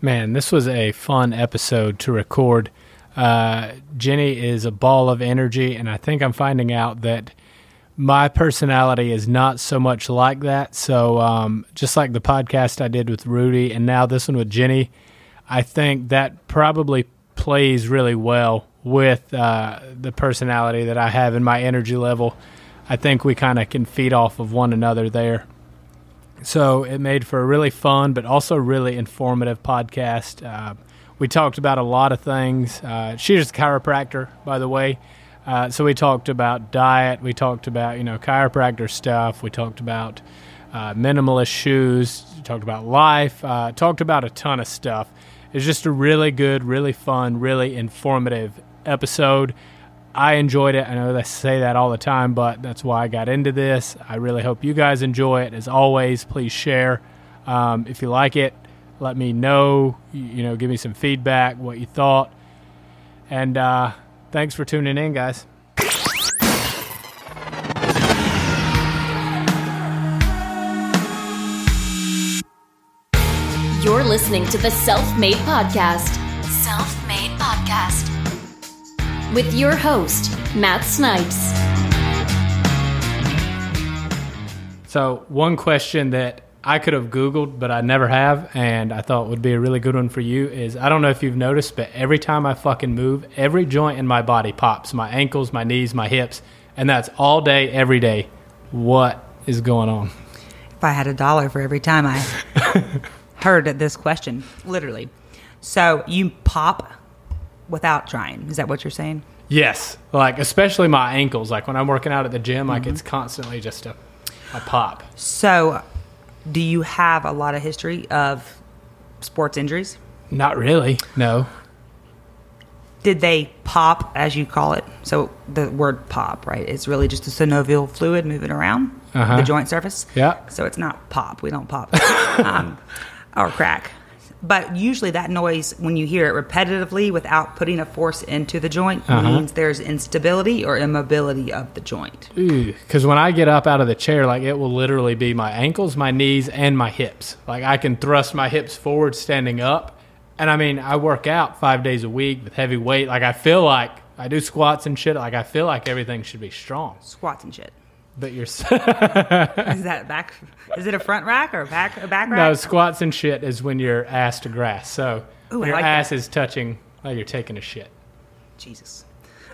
Man, this was a fun episode to record. Uh, Jennie is a ball of energy, and I think I'm finding out that my personality is not so much like that. So, um, just like the podcast I did with Rudy, and now this one with Jennie, I think that probably plays really well with uh, the personality that I have and my energy level. I think we kind of can feed off of one another there. So it made for a really fun, but also really informative podcast. Uh, we talked about a lot of things. Uh, she's a chiropractor, by the way. Uh, so we talked about diet. We talked about you know chiropractor stuff. We talked about uh, minimalist shoes. Talked about life. Uh, talked about a ton of stuff. It's just a really good, really fun, really informative episode. I enjoyed it. I know they say that all the time, but that's why I got into this. I really hope you guys enjoy it. As always, please share. Um, if you like it, let me know. You know, give me some feedback, what you thought. And uh, thanks for tuning in, guys. You're listening to the Self Made Podcast. Self Made Podcast. With your host, Matt Snipes. So, one question that I could have Googled, but I never have, and I thought would be a really good one for you is I don't know if you've noticed, but every time I fucking move, every joint in my body pops my ankles, my knees, my hips, and that's all day, every day. What is going on? If I had a dollar for every time I heard this question, literally. So you pop without trying. Is that what you're saying? Yes, like especially my ankles. Like when I'm working out at the gym, like it's constantly just a, a pop. So, do you have a lot of history of sports injuries? Not really. No. Did they pop, as you call it? So the word pop, right? It's really just a synovial fluid moving around Uh-huh. the joint surface. Yeah. So it's not pop. We don't pop um, or crack. But usually that noise, when you hear it repetitively without putting a force into the joint, Uh-huh. means there's instability or immobility of the joint. Because when I get up out of the chair, like it will literally be my ankles, my knees, and my hips. Like I can thrust my hips forward standing up. And I mean, I work out five days a week with heavy weight. Like I feel like I do squats and shit. Like I feel like everything should be strong. Squats and shit. But you're Is that back? Is it a front rack or a back a back rack? no squats and shit is when you're ass to grass. So Ooh, your like ass that. is touching like you're taking a shit. Jesus.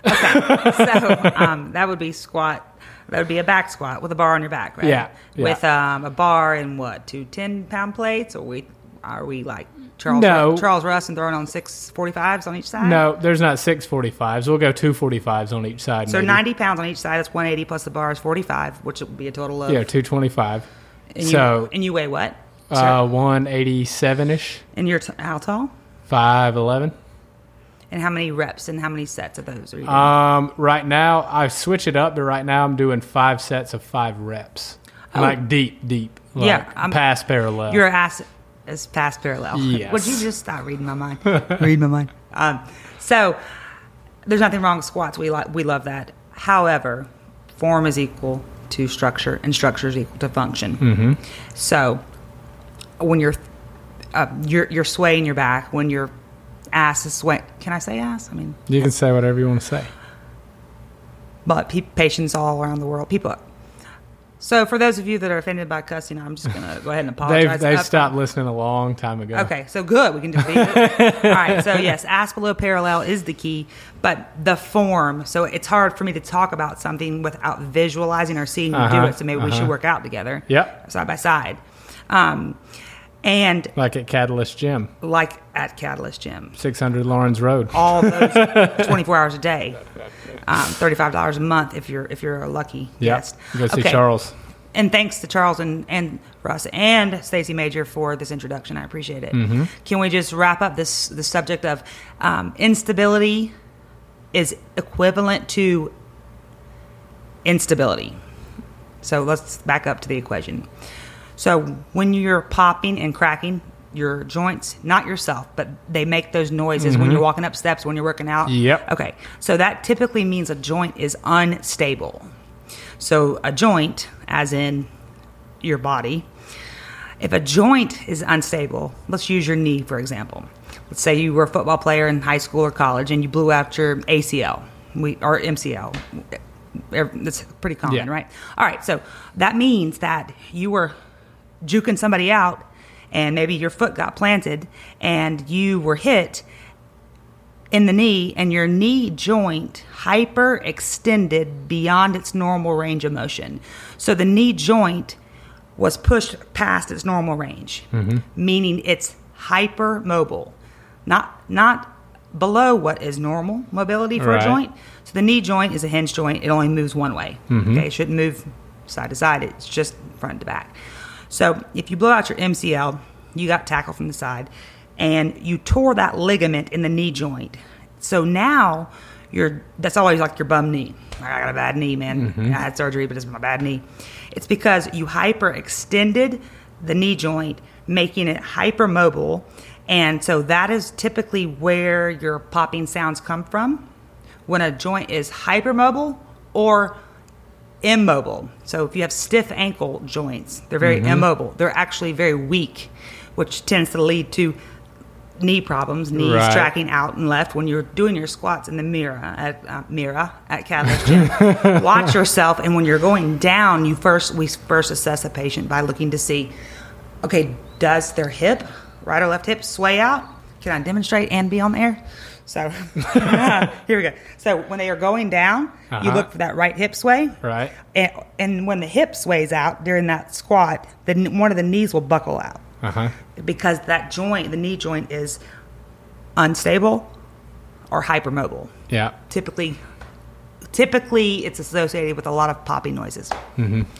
Okay, so um, that would be squat. That would be a back squat with a bar on your back, right? Yeah, yeah. With um, a bar and what two ten pound plates, or we are we like Charles No. Charles Russ and throwing on six forty fives on each side? No, there's not six forty fives. We'll go two forty fives on each side. So maybe. ninety pounds on each side. That's one eighty plus the bar is forty five, which would be a total of. Yeah, 225. and you, so and you weigh what? uh, 187 ish, and you're t- how tall? 5'11. And how many reps and how many sets of those are you doing? Um, right now I switch it up, but right now I'm doing five sets of five reps, like deep, deep. Like Oh. Yeah, I'm- past parallel. Your ass is past parallel. Yes. Would you just stop reading my mind? Read my mind. Um, so there's nothing wrong with squats. We like we love that. However, form is equal to structure, and structure is equal to function. Mm-hmm. So when you're uh, you're you're swaying your back, when your ass is swaying. Can I say ass? I mean, you can say whatever you want to say. but pe- patients all around the world, people. So for those of you that are offended by cussing, I'm just gonna go ahead and apologize. They've they've up stopped listening a long time ago. Okay, so good. We can leave it. All right, so yes, ass below parallel is the key, but the form. So it's hard for me to talk about something without visualizing or seeing you do Uh-huh, it. So maybe we should uh-huh. work out together. Yep. Side by side. Um, and Like at Catalyst Gym, like at Catalyst Gym, 600 Lawrence Road. all those 24 hours a day, um, $35 a month if you're if you're a lucky Yep. guest. Go see Okay. Charles. And thanks to Charles and, and Russ and Stacey Major for this introduction. I appreciate it. Mm-hmm. Can we just wrap up this the subject of um, instability is equivalent to instability? So let's back up to the equation. So when you're popping and cracking your joints, not yourself, but they make those noises when you're walking up steps, when you're working out. Mm-hmm. Yep. Okay. So that typically means a joint is unstable. So a joint, as in your body, If a joint is unstable, let's use your knee for example. Let's say you were a football player in high school or college and you blew out your ACL we, or MCL. That's pretty common, Yeah. right? All right, so that means that you were juking somebody out and maybe your foot got planted and you were hit in the knee and your knee joint hyper extended beyond its normal range of motion. So the knee joint was pushed past its normal range, mm-hmm. meaning it's hyper mobile, not not below what is normal mobility for Right. a joint. So the knee joint is a hinge joint; it only moves one way. Mm-hmm. Okay, it shouldn't move side to side; it's just front to back. So if you blow out your MCL, you got tackled from the side, and you tore that ligament in the knee joint. So now you're that's always like your bum knee. I got a bad knee, man. Mm-hmm. I had surgery, but it's my bad knee. It's because you hyperextended the knee joint, making it hypermobile. And so that is typically where your popping sounds come from when a joint is hypermobile or immobile. So if you have stiff ankle joints, they're very immobile. They're actually very weak, which tends to lead to knee problems, knees Right. tracking out and left when you're doing your squats in the mirror at uh, mirror at Catalyst Gym. Watch yourself, and when you're going down, you first we first assess a patient by looking to see, okay, does their hip, right or left hip, sway out? Can I demonstrate and be on the air? So here we go. So when they are going down, you Uh-huh. look for that right hip sway. Right. And, and when the hip sways out during that squat, then one of the knees will buckle out Uh huh. because that joint, the knee joint, is unstable or hypermobile. Yeah. Typically, typically it's associated with a lot of popping noises.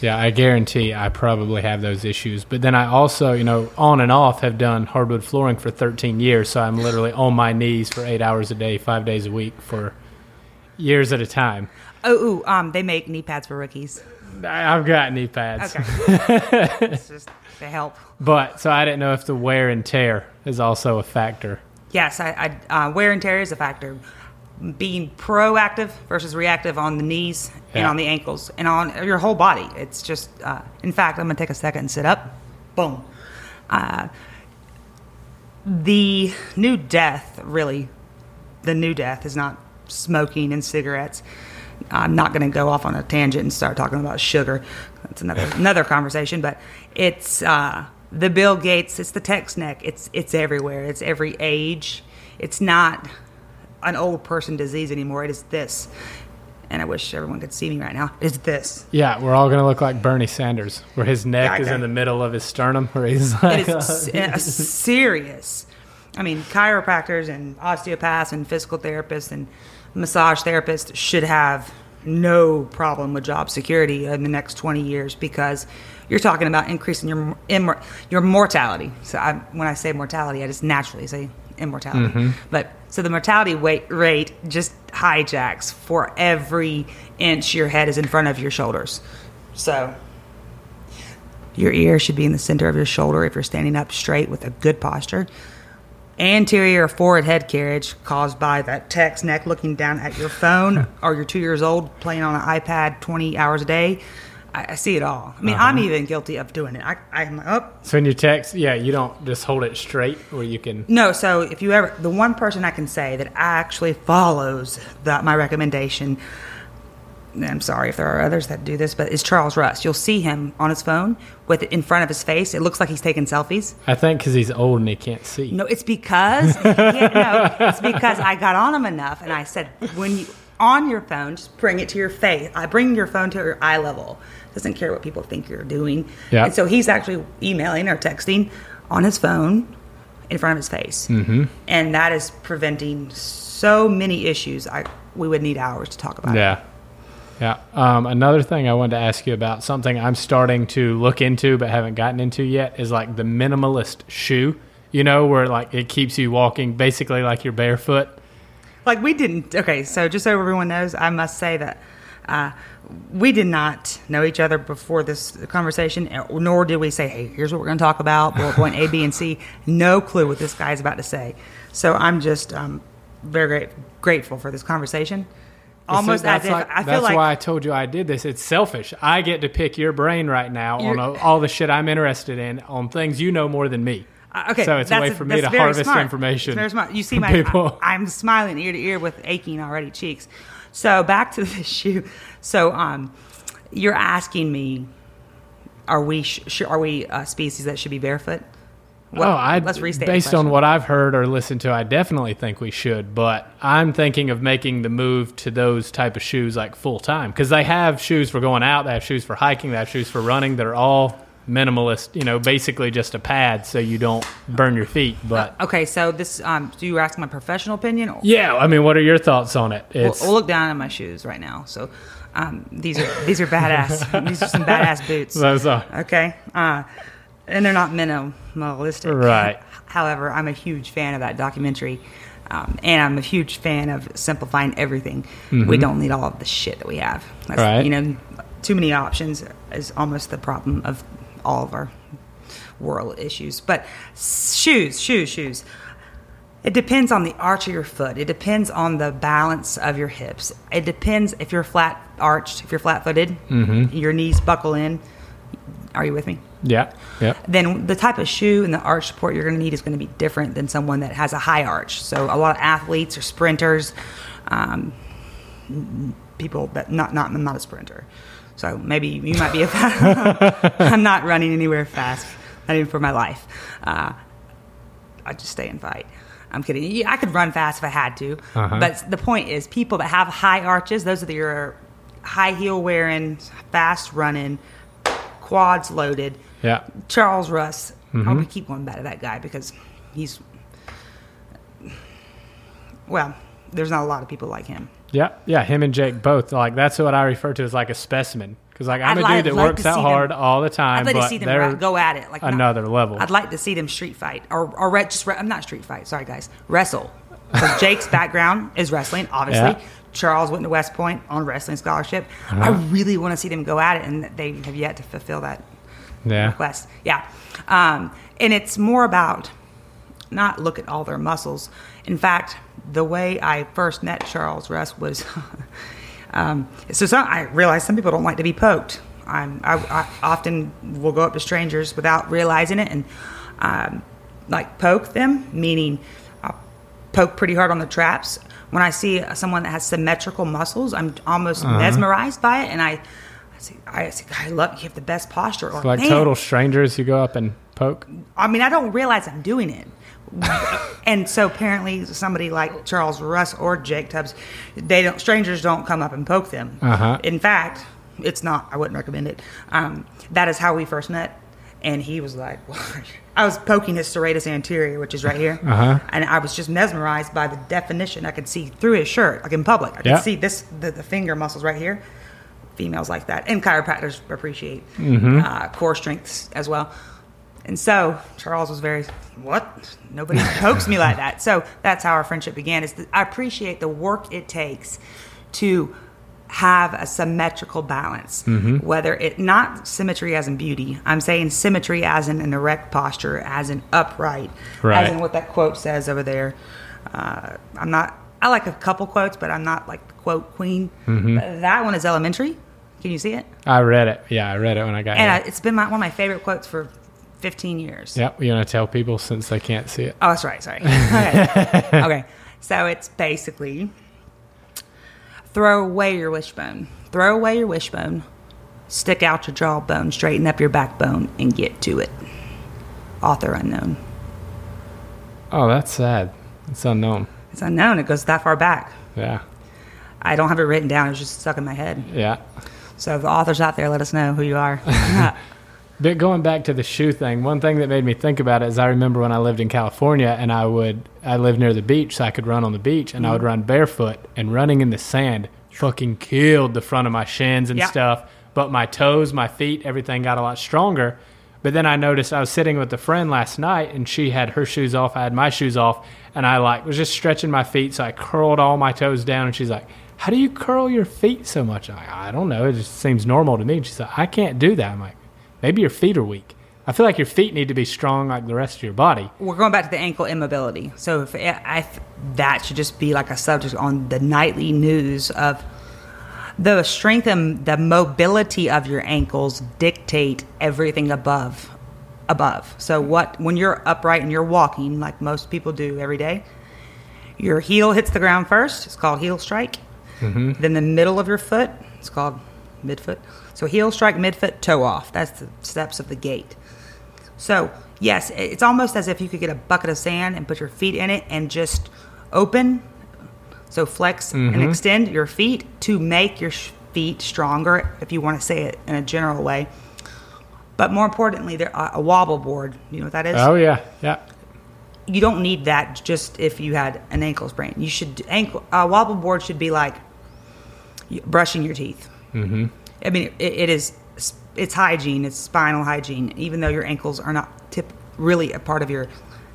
Yeah, I guarantee I probably have those issues. But then I also, you know, on and off have done hardwood flooring for 13 years. So I'm literally on my knees for eight hours a day, five days a week for years at a time. Oh, ooh, um, they make knee pads for rookies. I've got knee pads. Okay, it's just to help. But so I didn't know if the wear and tear is also a factor. Yes, I, I uh, wear and tear is a factor. Being proactive versus reactive on the knees and on the ankles and on your whole body. It's just, uh, in fact, I'm going to take a second and sit up. Boom. Uh, the new death, really, the new death is not smoking and cigarettes. I'm not going to go off on a tangent and start talking about sugar. That's another another conversation. But it's uh, the Bill Gates. It's the text neck. It's it's everywhere. It's every age. It's not an old person disease anymore. It is this. And I wish everyone could see me right now. It's this. Yeah, we're all going to look like Bernie Sanders, where his neck is in the middle of his sternum, where he's like, It is a serious. I mean, chiropractors and osteopaths and physical therapists and massage therapists should have no problem with job security in the next 20 years because you're talking about increasing your your mortality. So I, when I say mortality, I just naturally say immortality. Mm-hmm. But so the mortality weight rate just hijacks for every inch your head is in front of your shoulders. So your ear should be in the center of your shoulder if you're standing up straight with a good posture. Anterior forward head carriage caused by that text neck looking down at your phone or you're two years old playing on an iPad 20 hours a day. I, I see it all. I mean, I'm uh-huh. even guilty of doing it. I, I'm like, oh, so in your text, yeah, you don't just hold it straight, where you can. no, so if you ever, the one person I can say that actually follows that my recommendation, I'm sorry if there are others that do this, but is Charles Rust. You'll see him on his phone with it in front of his face. It looks like he's taking selfies. I think because he's old and he can't see. No, it's because no, it's because I got on him enough, and I said, when you on your phone, just bring it to your face. I bring your phone to your eye level. Doesn't care what people think you're doing. Yeah. And so he's actually emailing or texting on his phone in front of his face, mm-hmm. and that is preventing so many issues. I we would need hours to talk about. it. Yeah. Yeah. Um, another thing I wanted to ask you about, something I'm starting to look into but haven't gotten into yet, is like the minimalist shoe. You know, where like it keeps you walking basically like you're barefoot. Like we didn't. Okay, so just so everyone knows, I must say that uh, we did not know each other before this conversation, nor did we say, "Hey, here's what we're going to talk about." Bullet point A, B, and C. No clue what this guy's about to say. So I'm just um, very great, grateful for this conversation. almost See, that's as if like- that's like why I told you I did this. It's selfish. I get to pick your brain right now on all the shit I'm interested in on things you know more than me. Okay, So it's a way for me to harvest smart. information It's very smart. You see my, people. I, am smiling ear to ear with aching already cheeks. So back to the shoe. So um, you're asking me, are we sh- are we a species that should be barefoot? Well, oh, I let's restate. based on what I've heard or listened to, I definitely think we should. But I'm thinking of making the move to those type of shoes like full time because they have shoes for going out, they have shoes for hiking, they have shoes for running. They're all minimalist. You know, basically just a pad so you don't burn your feet. But Okay, so this um, so you ask my professional opinion. Or, yeah, I mean, what are your thoughts on it? we'll, It's we'll look down at my shoes right now. So um, these are these are badass. these are some badass boots. those are Okay. Uh, and they're not minimalistic. Right. However, I'm a huge fan of that documentary. Um, and I'm a huge fan of simplifying everything. We don't need all of the shit that we have. That's, Mm-hmm. Right. You know, too many options is almost the problem of all of our world issues. But shoes, shoes, shoes. It depends on the arch of your foot. It depends on the balance of your hips. It depends if you're flat arched, if you're flat footed, Mm-hmm. your knees buckle in. Are you with me? yeah, yeah. Then the type of shoe and the arch support you're going to need is going to be different than someone that has a high arch. So a lot of athletes or sprinters, um, people that not not I'm not a sprinter. So maybe you might be a fast. I'm not running anywhere fast, not even for my life. Uh, I just stay and fight. I'm kidding. Yeah, I could run fast if I had to, Uh-huh. but the point is, people that have high arches, those are the, your high heel wearing, fast running, quads loaded. Yeah. Charles Russ. Mm-hmm. I'm gonna keep going back to that guy because he's well. There's not a lot of people like him. Yeah, yeah, him and Jake both. Like that's what I refer to as like a specimen. Because like I'm I'd a like- dude that like works to out hard them- all the time, I'd like but to see them go at it like not- another level. I'd like to see them street fight or or re- just re- I'm not street fight. Sorry guys, wrestle. Because Jake's background is wrestling, obviously. Yeah. Charles went to West Point on wrestling scholarship. Uh-huh. I really want to see them go at it, and they have yet to fulfill that yeah, request. Yeah. Um, and it's more about not look at all their muscles. In fact, the way I first met Charles Russ was um, so some, I realized some people don't like to be poked. I'm, I, I often will go up to strangers without realizing it and um, like poke them, meaning I'll poke pretty hard on the traps. When I see someone that has symmetrical muscles, I'm almost mesmerized by it, and I, I say, I, say, I love you have the best posture. Or like "Man, total strangers, you go up and poke. I mean, I don't realize I'm doing it. And so apparently somebody like Charles Russ or Jake Tubbs, they don't strangers don't come up and poke them. Uh-huh. In fact, it's not. I wouldn't recommend it. Um, that is how we first met, and he was like, I was poking his serratus anterior, which is right here, Uh-huh. and I was just mesmerized by the definition. I could see through his shirt, like in public. I could Yeah. see this the, the finger muscles right here. Females like that, and chiropractors appreciate Mm-hmm. uh, core strengths as well. And so Charles was very, what? Nobody pokes me like that. So that's how our friendship began. Is I appreciate the work it takes to have a symmetrical balance. Mm-hmm. Whether it not symmetry as in beauty, I'm saying symmetry as in an erect posture, as in upright, Right. as in what that quote says over there. Uh, I'm not. I like a couple quotes, but I'm not like the quote queen. Mm-hmm. That one is elementary. Can you see it? I read it. Yeah, I read it when I got it. And I, it's been my, one of my favorite quotes for 15 years. Yep, you want to tell people since they can't see it. Oh, that's right. Sorry. Okay. okay. So it's basically throw away your wishbone. Throw away your wishbone. Stick out your jawbone. Straighten up your backbone and get to it. Author unknown. Oh, that's sad. It's unknown. It's unknown. It goes that far back. Yeah, I don't have it written down. It's just stuck in my head. yeah. So the authors out there, let us know who you are. But going back to the shoe thing, one thing that made me think about it is I remember when I lived in California and I would I lived near the beach, so I could run on the beach, and I would mm-hmm. run barefoot, and running in the sand fucking killed the front of my shins and Yeah. stuff. But my toes, my feet, everything got a lot stronger. But then I noticed I was sitting with a friend last night, and she had her shoes off, I had my shoes off, and I like was just stretching my feet, so I curled all my toes down, and she's like. How do you curl your feet so much? I'm like, I don't know. It just seems normal to me. And she's like, I can't do that. I'm like, Maybe your feet are weak. I feel like your feet need to be strong like the rest of your body. We're going back to the ankle immobility. So if I, I that should just be like a subject on the nightly news of the strength and the mobility of your ankles dictate everything above above so what when you're upright and you're walking like most people do every day your heel hits the ground first it's called heel strike mm-hmm. then the middle of your foot it's called midfoot so heel strike midfoot toe off that's the steps of the gait so yes it's almost as if you could get a bucket of sand and put your feet in it and just open so flex and extend your feet to make your feet stronger, if you want to say it in a general way. But more importantly, there a wobble board. You know what that is? Oh yeah, yeah. You don't need that just if you had an ankle sprain. You should ankle a wobble board should be like brushing your teeth. Mm-hmm. I mean, it, it is it's hygiene. It's spinal hygiene. Even though your ankles are not tip really a part of your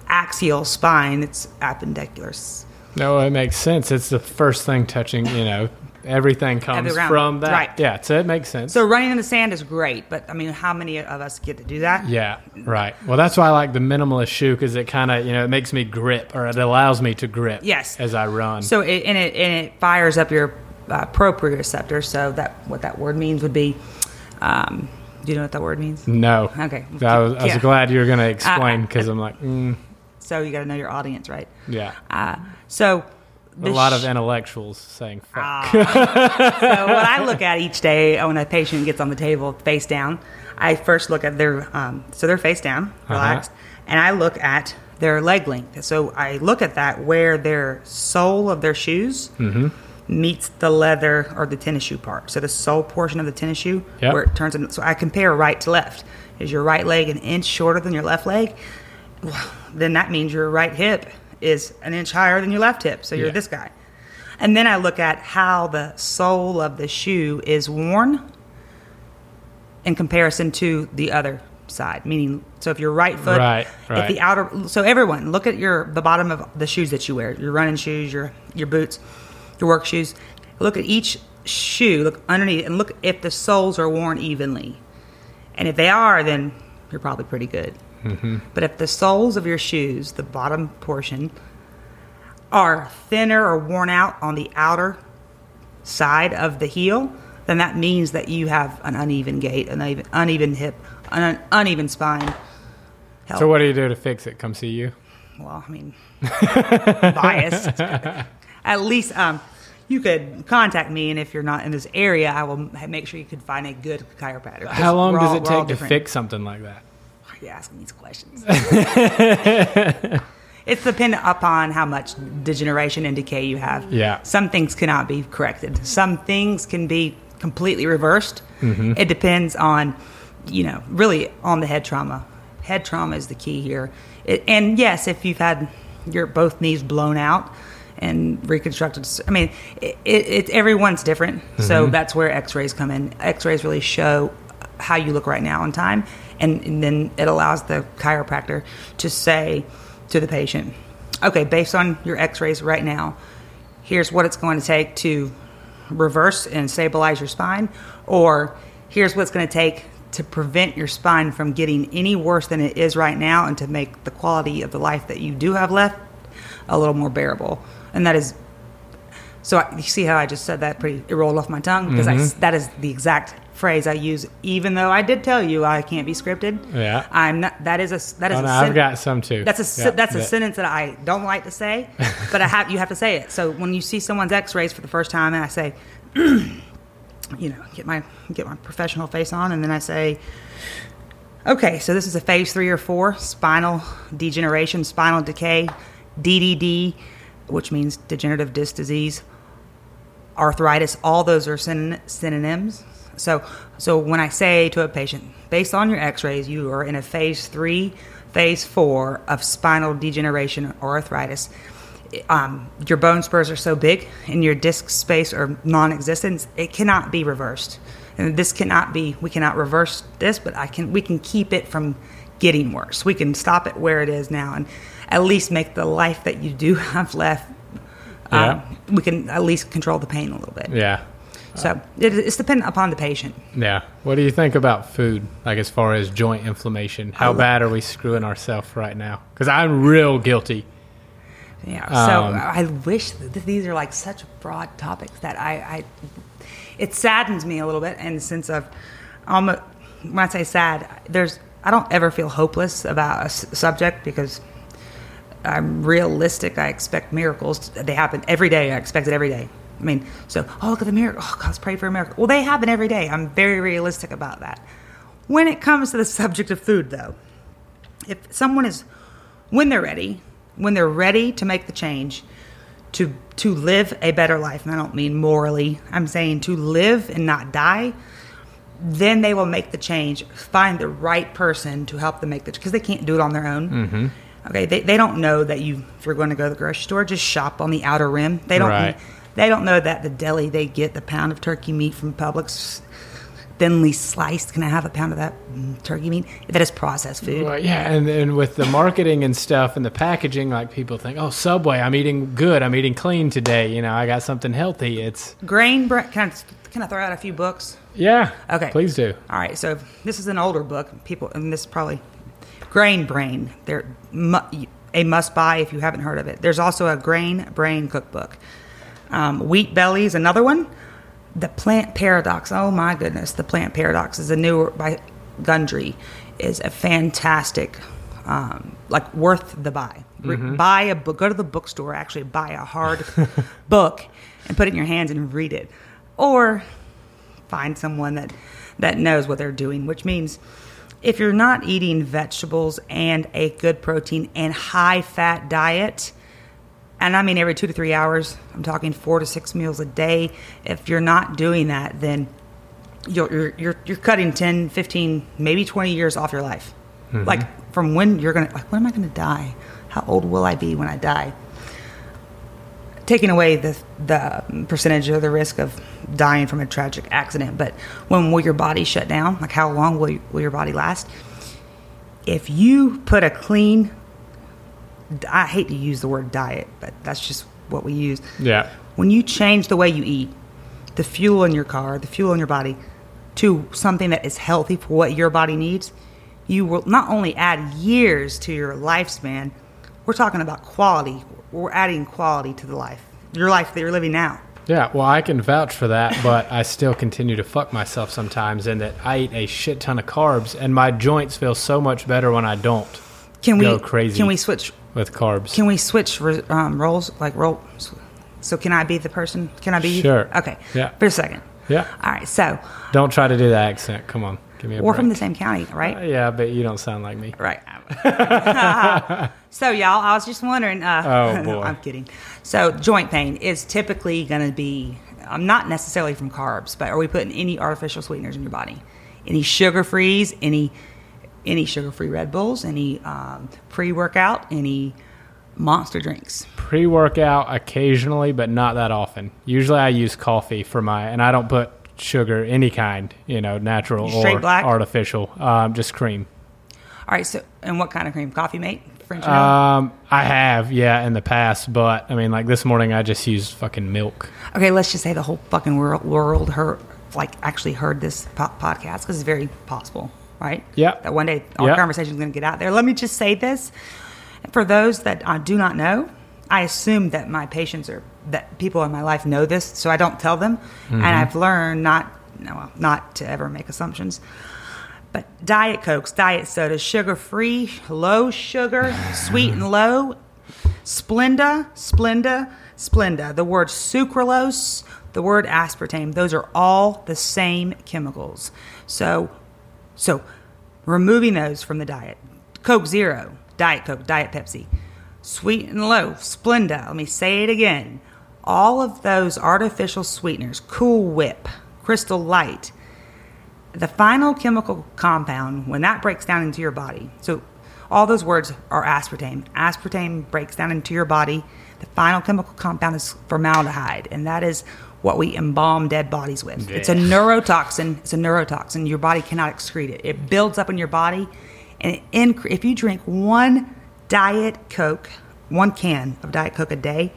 axial spine, it's appendicular. No, it makes sense. It's the first thing touching. You know, everything comes from that. Right. Yeah, so it makes sense. So running in the sand is great, but I mean, how many of us get to do that? yeah, right. Well, that's why I like the minimalist shoe because it kind of you know it makes me grip or it allows me to grip. Yes. as I run. So it and it and it fires up your uh, proprioceptor. So that what that word means would be. Um, do you know what that word means? no. Okay. I was, I was Yeah. glad you were going to explain Uh, because I'm like, mm, So you got to know your audience, right? yeah. Uh, so A lot of intellectuals saying fuck. so what I look at each day when a patient gets on the table face down, I first look at their um, so they're face down, relaxed, and I look at their leg length. So I look at that where their sole of their shoes meets the leather or the tennis shoe part. So the sole portion of the tennis shoe Yep. where it turns. In, so I compare right to left. Is your right leg an inch shorter than your left leg? Well, then that means your right hip is an inch higher than your left hip. So you're Yeah. this guy. And then I look at how the sole of the shoe is worn in comparison to the other side. Meaning, so if your right foot, Right, if right. the outer, so everyone look at your the bottom of the shoes that you wear, your running shoes, your your boots, your work shoes. Look at each shoe, look underneath, and look if the soles are worn evenly. And if they are, then you're probably pretty good. But if the soles of your shoes, the bottom portion, are thinner or worn out on the outer side of the heel, then that means that you have an uneven gait, an uneven, uneven hip, an uneven spine. Hell, so what do you do to fix it? Come see you. well, I mean, biased. At least um, you could contact me, and if you're not in this area, I will make sure you could find a good chiropractor. How long does all- it take to fix something like that? You're you asking these questions. it's dependent upon how much degeneration and decay you have. Yeah. Some things cannot be corrected. Some things can be completely reversed. Mm-hmm. It depends on, you know, really on the head trauma. Head trauma is the key here. It, and yes, if you've had your both knees blown out and reconstructed, I mean, it, it, everyone's different. So Mm-hmm. that's where X-rays come in. X-rays really show how you look right now in time, and, and then it allows the chiropractor to say to the patient, okay, based on your X-rays right now, here's what it's going to take to reverse and stabilize your spine, or here's what it's going to take to prevent your spine from getting any worse than it is right now and to make the quality of the life that you do have left a little more bearable. And that is so I, you see how I just said that pretty it rolled off my tongue because Mm-hmm. that is the exact phrase I use even though I did tell you I can't be scripted. Yeah. I'm not that is a that is Oh, a no, sen- I've got some too. that's a Yeah, that's a sentence that I don't like to say, but I have you have to say it. So when you see someone's X-rays for the first time, and I say, you know, get my get my professional face on, and then I say, okay, so this is a phase three or four spinal degeneration, spinal decay, DDD, which means degenerative disc disease, arthritis. All those are syn- synonyms. So, so when I say to a patient, based on your X-rays, you are in a phase three, phase four of spinal degeneration or arthritis. Um, your bone spurs are so big and your disc space are non-existent. It cannot be reversed, and this cannot be. We cannot reverse this, but I can. We can keep it from getting worse. We can stop it where it is now, and at least make the life that you do have left. Yeah. Um, we can at least control the pain a little bit. Yeah. So it, it's dependent upon the patient. Yeah. What do you think about food? Like as far as joint inflammation, how bad are we screwing ourselves right now? Because I'm real guilty. Yeah. So Um, I wish that these are like such broad topics that I, I it saddens me a little bit in the sense of almost when I say sad, there's I don't ever feel hopeless about a s- subject because I'm realistic. I expect miracles. They happen every day. I expect it every day. I mean, so oh look at the miracle. Oh, God, let's pray for a miracle. Well, they happen every day. I'm very realistic about that. When it comes to the subject of food, though, if someone is when they're ready when they're ready to make the change to to live a better life and i don't mean morally i'm saying to live and not die then they will make the change find the right person to help them make the change because they can't do it on their own mm-hmm. Okay they, they don't know that you if you're going to go to the grocery store just shop on the outer rim they don't Right. they don't know that the deli they get the pound of turkey meat from publix thinly sliced can i have a pound of that mm, turkey meat that is processed food Well, yeah, and, and with the marketing and stuff and the packaging, like people think, oh, Subway, I'm eating good, I'm eating clean today. You know, I got something healthy. It's grain bre- can I, can I throw out a few books yeah. Okay. please do. All right, so this is an older book. People, and this is probably Grain Brain. They're a must buy if you haven't heard of it. There's also a Grain Brain cookbook. Um, Wheat Belly is another one. The Plant Paradox. Oh my goodness, the Plant Paradox is a newer by Gundry. Is a fantastic, um, like worth the buy. Re- Buy a book. Go to the bookstore. Actually, buy a hard book and put it in your hands and read it, or find someone that that knows what they're doing which means if you're not eating vegetables and a good protein and high fat diet and i mean every two to three hours i'm talking four to six meals a day if you're not doing that then you're you're you're, you're cutting 10 15 maybe 20 years off your life. Mm-hmm. Like from when you're gonna like when am i gonna die? How old will i be when i die taking away the the percentage of the risk of dying from a tragic accident, but when will your body shut down? Like how long will will your body last? If you put a clean, I hate to use the word diet, but that's just what we use. Yeah. When you change the way you eat, the fuel in your car, the fuel in your body, to something that is healthy for what your body needs, you will not only add years to your lifespan, we're talking about quality. We're adding quality to the life, your life that you're living now. Yeah, well, I can vouch for that, but I still continue to fuck myself sometimes in that I eat a shit ton of carbs, and my joints feel so much better when I don't Can we Go crazy. Can we switch? with carbs. Can we switch um, roles? Like role. So can I be the person? Can I be you? Sure. Okay. Yeah. For a second. yeah. All right. So Don't try to do the accent. Come on. Give me a we're break. from the same county, right? Uh, yeah, but you don't sound like me. Right. so, y'all, I was just wondering. Uh, Oh, boy. I'm kidding. So, joint pain is typically going to be um, not necessarily from carbs, but are we putting any artificial sweeteners in your body? Any sugar frees? Any any sugar free Red Bulls? Any um, pre workout? Any monster drinks? Pre workout occasionally, but not that often. Usually I use coffee for my, and I don't put sugar, any kind, you know, natural Straight or black? artificial, um, just cream. All right. So, and what kind of cream? Coffee mate? French? Um, I have, yeah, in the past, but I mean, like this morning, I just used fucking milk. Okay, let's just say the whole fucking world, world heard, like actually heard this po- podcast because it's very possible, right? Yeah. That one day our Yeah. conversation is going to get out there. Let me just say this: for those that I do not know, I assume that my patients are that people in my life know this, so I don't tell them, and mm-hmm. I've learned not no, not to ever make assumptions. But diet cokes, diet sodas, sugar free, low sugar, sweet and low, Splenda, Splenda, Splenda. The word sucralose, the word aspartame, those are all the same chemicals. So, so removing those from the diet. Coke Zero, Diet Coke, Diet Pepsi, sweet and low, Splenda. Let me say it again. All of those artificial sweeteners, Cool Whip, Crystal Light, the final chemical compound when that breaks down into your body so all those words are aspartame. Aspartame breaks down into your body. The final chemical compound is formaldehyde and that is what we embalm dead bodies with. It's a neurotoxin. It's a neurotoxin. Your body cannot excrete it. It builds up in your body and it incre- if you drink one diet coke one can of diet coke a day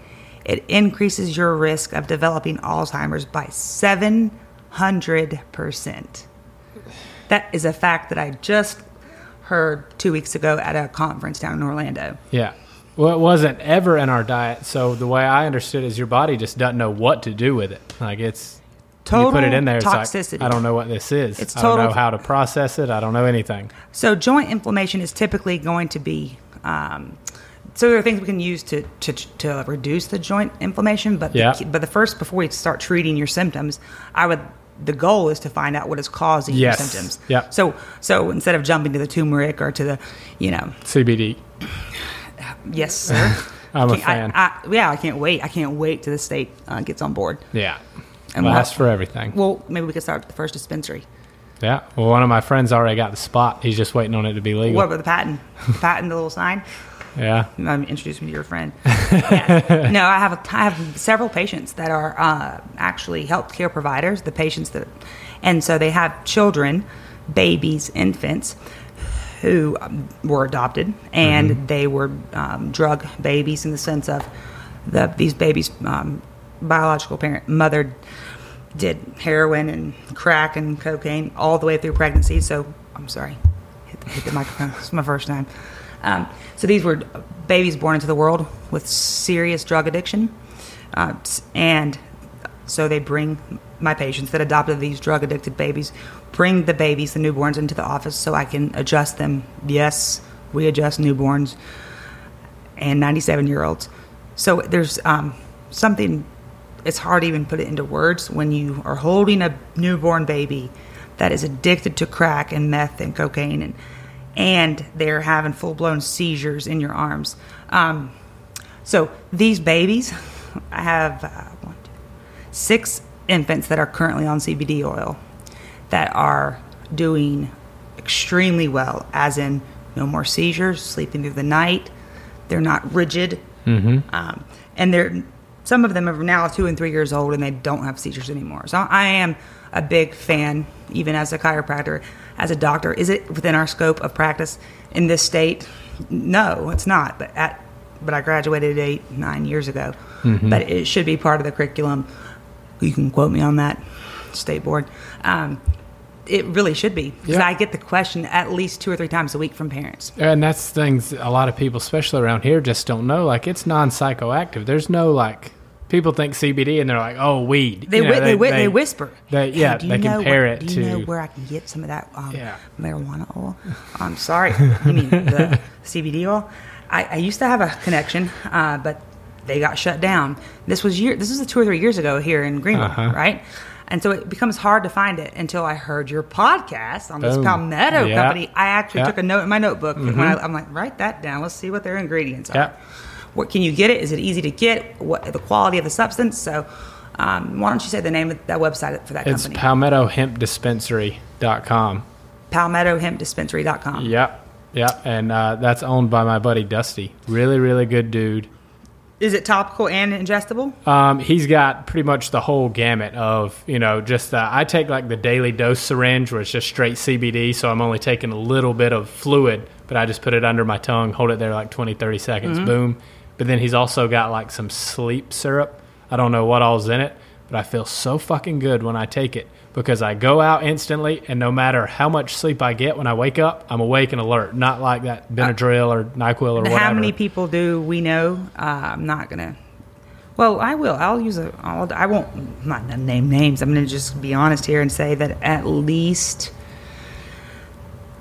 it increases your risk of developing alzheimer's by 700% that is a fact that I just heard two weeks ago at a conference down in Orlando. Yeah. Well, it wasn't ever in our diet. So the way I understood it is your body just doesn't know what to do with it. Like it's Total you put it in there. It's toxicity. like I don't know what this is. It's I don't total- know how to process it. I don't know anything. So joint inflammation is typically going to be. Um, so there are things we can use to, to, to reduce the joint inflammation, but Yeah. the, but the first before we start treating your symptoms, I would the goal is to find out what is causing Yes. your symptoms. Yeah. So so instead of jumping to the turmeric or to the, you know, CBD. yes sir. I'm a Can't- I- fan. I, yeah, I can't wait. I can't wait till the state uh, gets on board. Yeah. And Last what- for everything. Well, maybe we could start with the first dispensary. Yeah. Well, one of my friends already got the spot. He's just waiting on it to be legal. What about the patent? patent, the little sign. Yeah. um, introduce me to your friend. Yeah. No, I have a, I have several patients that are uh, actually healthcare providers. The patients that, and so they have children, babies, infants who um, were adopted, and they were um, drug babies in the sense of the these babies' um, biological parent mother did heroin and crack and cocaine all the way through pregnancy. So I'm sorry, hit the, hit the microphone. It's my first time. Um, so these were babies born into the world with serious drug addiction, uh, and so they bring my patients that adopted these drug addicted babies, bring the babies, the newborns, into the office so I can adjust them. Yes, we adjust newborns and 97 year olds. So there's um, something, it's hard to even put it into words when you are holding a newborn baby that is addicted to crack and meth and cocaine and and they're having full blown seizures in your arms. Um, so these babies, I have uh, one, two, six infants that are currently on CBD oil that are doing extremely well, as in no more seizures, sleeping through the night. They're not rigid, um, and they're some of them are now two and three years old, and they don't have seizures anymore. So I am a big fan, even as a chiropractor, as a doctor. Is it within our scope of practice in this state? No, it's not. But at but I graduated eight nine years ago. But it should be part of the curriculum. You can quote me on that, state board. Um, it really should be because Yeah. I get the question at least two or three times a week from parents. And that's things a lot of people, especially around here, just don't know. Like it's non psychoactive. There's no like people think CBD and they're like, oh, weed. They You know, whi- they, whi- they whisper. they- yeah, do you they know compare where- it Do you know where I can get some of that um, Yeah. marijuana oil? I'm sorry, you mean the CBD oil? I, I used to have a connection, uh, but they got shut down. This was year. This was two or three years ago here in Greenville, Uh-huh. right? And so it becomes hard to find it until I heard your podcast on this Boom. Palmetto Yeah. company. I actually Yeah. took a note in my notebook. and When I, I'm like, write that down. Let's see what their ingredients are. Yeah. What can you get it? Is it easy to get? What the quality of the substance? So, um, why don't you say the name of that website for that It's company? It's palmettohempdispensary.com. PalmettoHempDispensary.com. Yep. Yep. And uh, that's owned by my buddy Dusty. Really, really good dude. Is it topical and ingestible? Um, he's got pretty much the whole gamut of, you know, just uh, I take like the daily dose syringe where it's just straight CBD, so I'm only taking a little bit of fluid, but I just put it under my tongue, hold it there like 20, 30 seconds, boom. But then he's also got like some sleep syrup. I don't know what all's in it, but I feel so fucking good when I take it because I go out instantly, and no matter how much sleep I get when I wake up, I'm awake and alert. Not like that Benadryl or Nyquil or whatever. How many people do we know? Uh, I'm not gonna. Well, I will. I'll use a. I'll, I won't. I'm not gonna name names. I'm gonna just be honest here and say that at least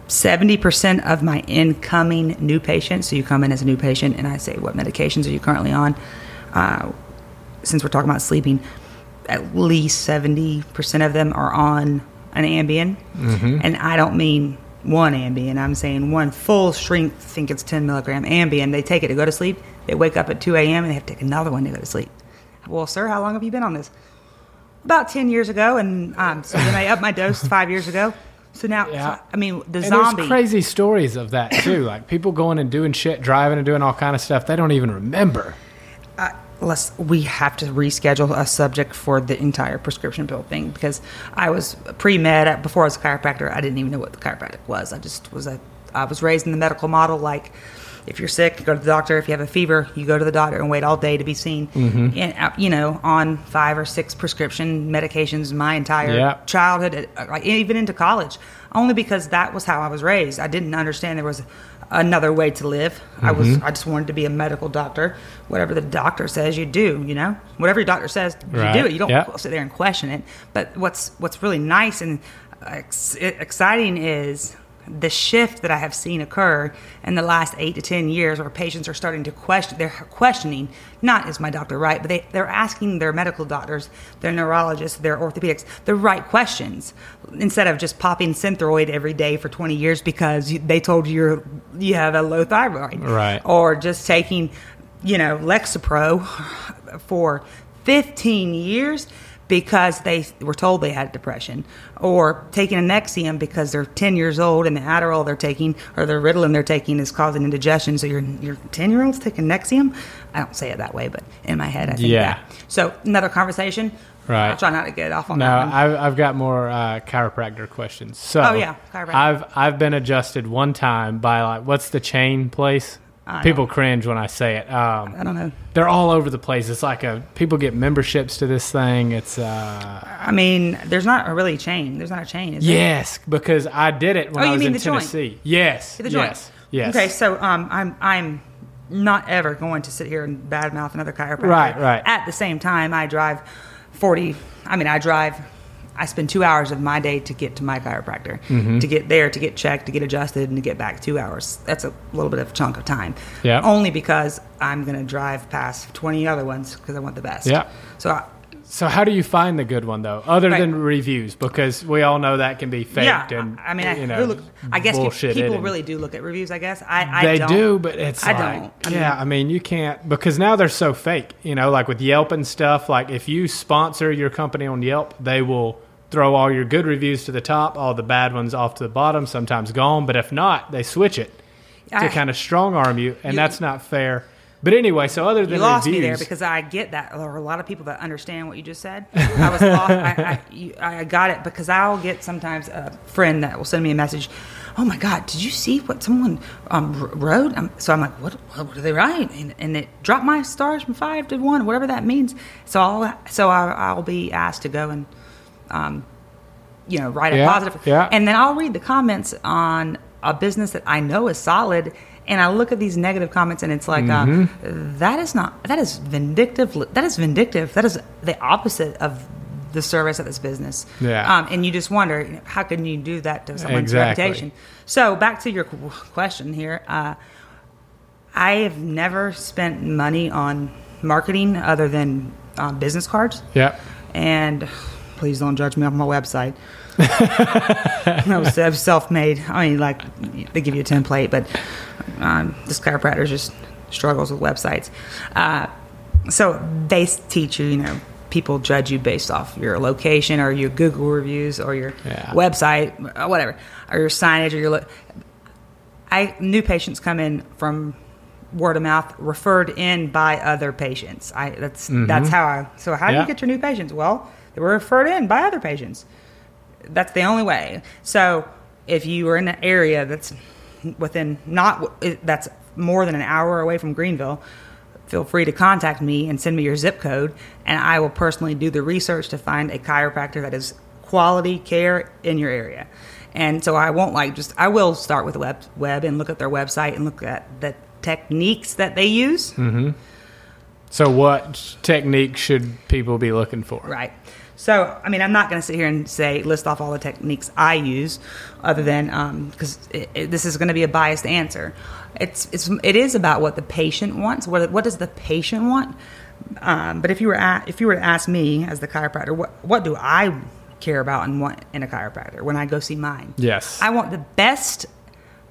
seventy percent of my incoming new patients. So you come in as a new patient, and I say, "What medications are you currently on?" Uh, since we're talking about sleeping, at least seventy percent of them are on an Ambien, and I don't mean one Ambien. I'm saying one full strength. I think it's ten milligram Ambien. They take it to go to sleep. They wake up at two a.m. and they have to take another one to go to sleep. Well, sir, how long have you been on this? About ten years ago, and um, so then I upped my dose five years ago. So now, Yeah. so, I mean, the And zombie. there's crazy stories of that too. like people going and doing shit, driving and doing all kind of stuff they don't even remember. Let's we have to reschedule a subject for the entire prescription pill thing because I was pre med before I was a chiropractor. I didn't even know what the chiropractic was. I just was a I was raised in the medical model like. If you're sick, you go to the doctor. If you have a fever, you go to the doctor and wait all day to be seen. And uh, you know, on five or six prescription medications my entire Yeah. childhood, uh, like even into college, only because that was how I was raised. I didn't understand there was another way to live. I was Mm-hmm. I just wanted to be a medical doctor. Whatever the doctor says, you do. You know, whatever your doctor says, you Right. do it. You don't Yep. sit there and question it. But what's what's really nice and ex- exciting is the shift that I have seen occur in the last eight to ten years, where patients are starting to question. They're questioning not is my doctor right, but they they're asking their medical doctors, their neurologists, their orthopedics, the right questions instead of just popping Synthroid every day for twenty years because they told you you're, you have a low thyroid, Right. Or just taking, you know, Lexapro for 15 years because they were told they had depression, or taking a Nexium because they're 10 years old and the Adderall they're taking or the Ritalin they're taking is causing indigestion. So your your 10 year olds taking Nexium. I don't say it that way, but in my head I think Yeah. that. So another conversation. Right. I'll try not to get off on No, that one. I've, I've got more uh, chiropractor questions. So, Oh, yeah, chiropractor. I've I've been adjusted one time by like what's the chain place? I People cringe when I say it. Um, I don't know. they're all over the place. It's like a people get memberships to this thing. It's uh, I mean, there's not a really chain. There's not a chain, is there? yes, because I did it when Oh, I you was mean in the joint? Tennessee. Yes, The joint. yes, yes. Okay, so um, I'm I'm not ever going to sit here and badmouth another chiropractor. Right, right. At the same time, I drive forty. I mean, I drive. I spend two hours of my day to get to my chiropractor, Mm-hmm. to get there, to get checked, to get adjusted, and to get back two hours. That's a little bit of a chunk of time. Yeah. Only because I'm going to drive past 20 other ones because I want the best. Yeah. So I, So how do you find the good one though, other Right. than reviews? Because we all know that can be faked yeah, and I mean, I, you know, look, I guess people and- really do look at reviews. I guess I, I they do, but it's I like, don't. I yeah, I mean, you can't because now they're so fake. You know, like with Yelp and stuff. Like if you sponsor your company on Yelp, they will throw all your good reviews to the top, all the bad ones off to the bottom, sometimes gone. But if not, they switch it to I- kind of strong arm you, and You- that's not fair. But anyway, so other than You lost reviews, me there because I get that. There are a lot of people that understand what you just said. I was lost. I, I, you, I got it because I'll get sometimes a friend that will send me a message. Oh my God! Did you see what someone um, wrote? Um, so I'm like, what? What, what did they write? And, and it dropped my stars from five to one, whatever that means. So I'll so I, I'll be asked to go and, um, you know, write a Yeah, positive. yeah. And then I'll read the comments on a business that I know is solid, and I look at these negative comments, and it's like, uh, that is not that is vindictive. That is vindictive. That is the opposite of the service of this business. Yeah. Um, and you just wonder how can you do that to someone's Exactly. reputation. So back to your question here. Uh, I have never spent money on marketing other than um, business cards. yeah, And please don't judge me off my website. I was, self-made. I mean, like they give you a template, but um, this chiropractor just struggles with websites. Uh, so they teach you, you know, people judge you based off your location or your Google reviews or your Yeah. website, or whatever, or your signage or your. Lo- I new patients come in from word of mouth, referred in by other patients. I that's that's how I. So how do you get your new patients? Well, they were referred in by other patients. That's the only way. So if you are in an area that's within not that's more than an hour away from Greenville, feel free to contact me and send me your zip code, and I will personally do the research to find a chiropractor that is quality care in your area. And so I won't like just I will start with the web web and look at their website and look at the techniques that they use. Mm-hmm. So what technique should people be looking for? Right. So, I mean, I'm not going to sit here and say list off all the techniques I use, other than because it, this is going to be a biased answer. It's it's it is about what the patient wants. What what does the patient want? Um, but if you were at, if you were to ask me as the chiropractor, what what do I care about and want in a chiropractor when I go see mine? Yes. I want the best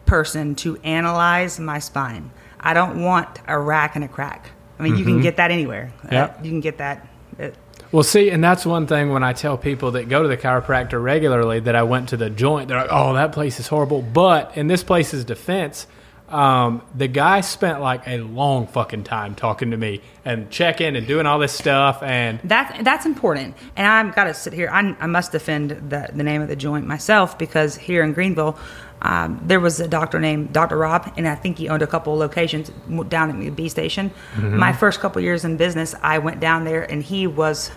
person to analyze my spine. I don't want a rack and a crack. I mean, you can get that anywhere. Uh, you can get that. uh, Well, see, and that's one thing when I tell people that go to the chiropractor regularly that I went to the joint, they're like, oh, that place is horrible. But in this place's defense, um, the guy spent like a long fucking time talking to me and checking and doing all this stuff. And That that's important, and I've got to sit here. I, I must defend the the name of the joint myself because here in Greenville, um, there was a doctor named Dr. Rob, and I think he owned a couple of locations down at the B station. My first couple years in business, I went down there, and he was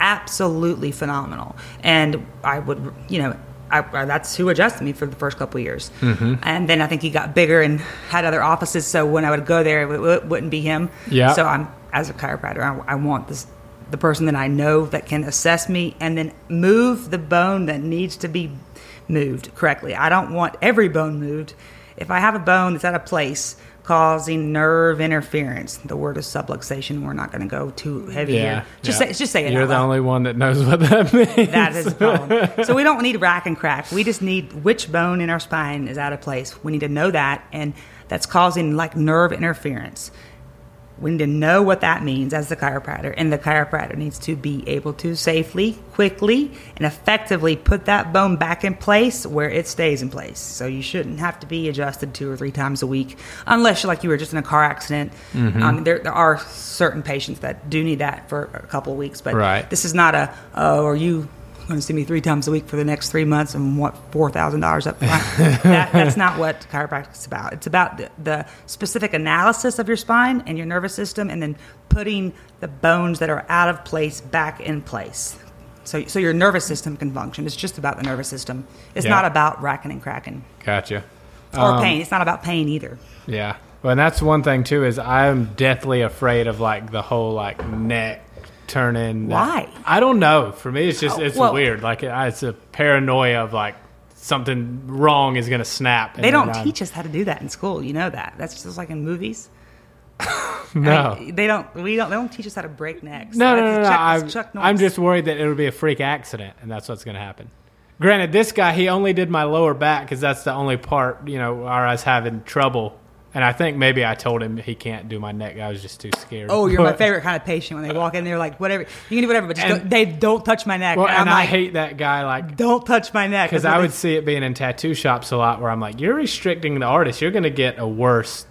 absolutely phenomenal. And I would, you know, I, I- that's who adjusted me for the first couple of years. Mm-hmm. And then I think he got bigger and had other offices. So when I would go there, it, w- wouldn't be him. Yeah. So I'm as a chiropractor, I, I want this the person that I know that can assess me and then move the bone that needs to be moved correctly. I don't want every bone moved. If I have a bone that's out of place causing nerve interference, the word is subluxation. We're not going to go too heavy Yeah. here. Just yeah. say, just say it. You're the only one that knows what that means. That is the problem. so we don't need rack and crack. We just need which bone in our spine is out of place. We need to know that, and that's causing like nerve interference. We need to know what that means as the chiropractor, and the chiropractor needs to be able to safely, quickly, and effectively put that bone back in place where it stays in place. So you shouldn't have to be adjusted two or three times a week, unless like you were just in a car accident. Mm-hmm. Um, there, there are certain patients that do need that for a couple of weeks, but Right. this is not a oh, are you going to see me three times a week for the next three months and want four thousand dollars up front? that, that's not what chiropractic is about. It's about the, the specific analysis of your spine and your nervous system, and then putting the bones that are out of place back in place. So, so your nervous system can function. It's just about the nervous system. It's Yeah. not about racking and cracking Gotcha. or Um, pain. It's not about pain either. Yeah. Well, and that's one thing too is I'm deathly afraid of like the whole like neck turning. Why? I don't know. For me, it's just Oh, it's well- weird. Like it's a paranoia of like something wrong is gonna snap. They don't teach us how to do that in school. You know that. That's just like in movies. No. I mean, they don't. We don't. They don't teach us how to break necks. No, no, no, no. Chuck- I'm, I'm just worried that it'll be a freak accident, and that's what's going to happen. Granted, this guy he only did my lower back because that's the only part you know where I was having trouble, and I think maybe I told him he can't do my neck. I was just too scared. Oh, you're my favorite kind of patient when they walk in. They're like, whatever, you can do whatever, but just And- don't, they don't touch my neck. Well, and and I'm like, hate that guy like don't touch my neck because I would they- see it being in tattoo shops a lot where I'm like, you're restricting the artist. You're going to get a worse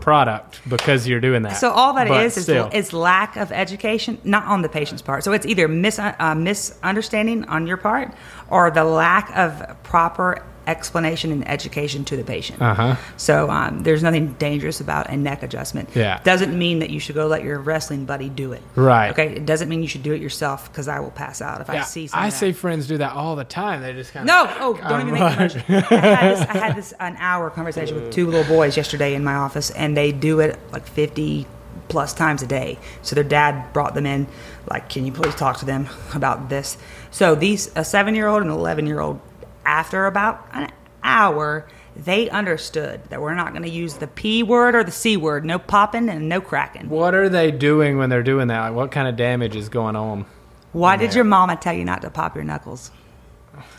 product because you're doing that. So all that But is is, is lack of education, not on the patient's part. So it's either mis- uh, misunderstanding on your part or the lack of proper explanation and education to the patient. Uh-huh. So um, there's nothing dangerous about a neck adjustment. Yeah. Doesn't mean that you should go let your wrestling buddy do it. Right. Okay. It doesn't mean you should do it yourself because I will pass out if I Yeah, see I see friends do that all the time. They just kind of No, oh, don't even make I'm it. I had, this, I had this an hour conversation with two little boys yesterday in my office, and they do it like fifty plus times a day. So their dad brought them in, like, can you please talk to them about this? So these a seven year old and an eleven year old, after about an hour, they understood that we're not going to use the p word or the c word. No popping and no cracking. What are they doing when they're doing that? Like, what kind of damage is going on? Why did your mama tell you not to pop your knuckles?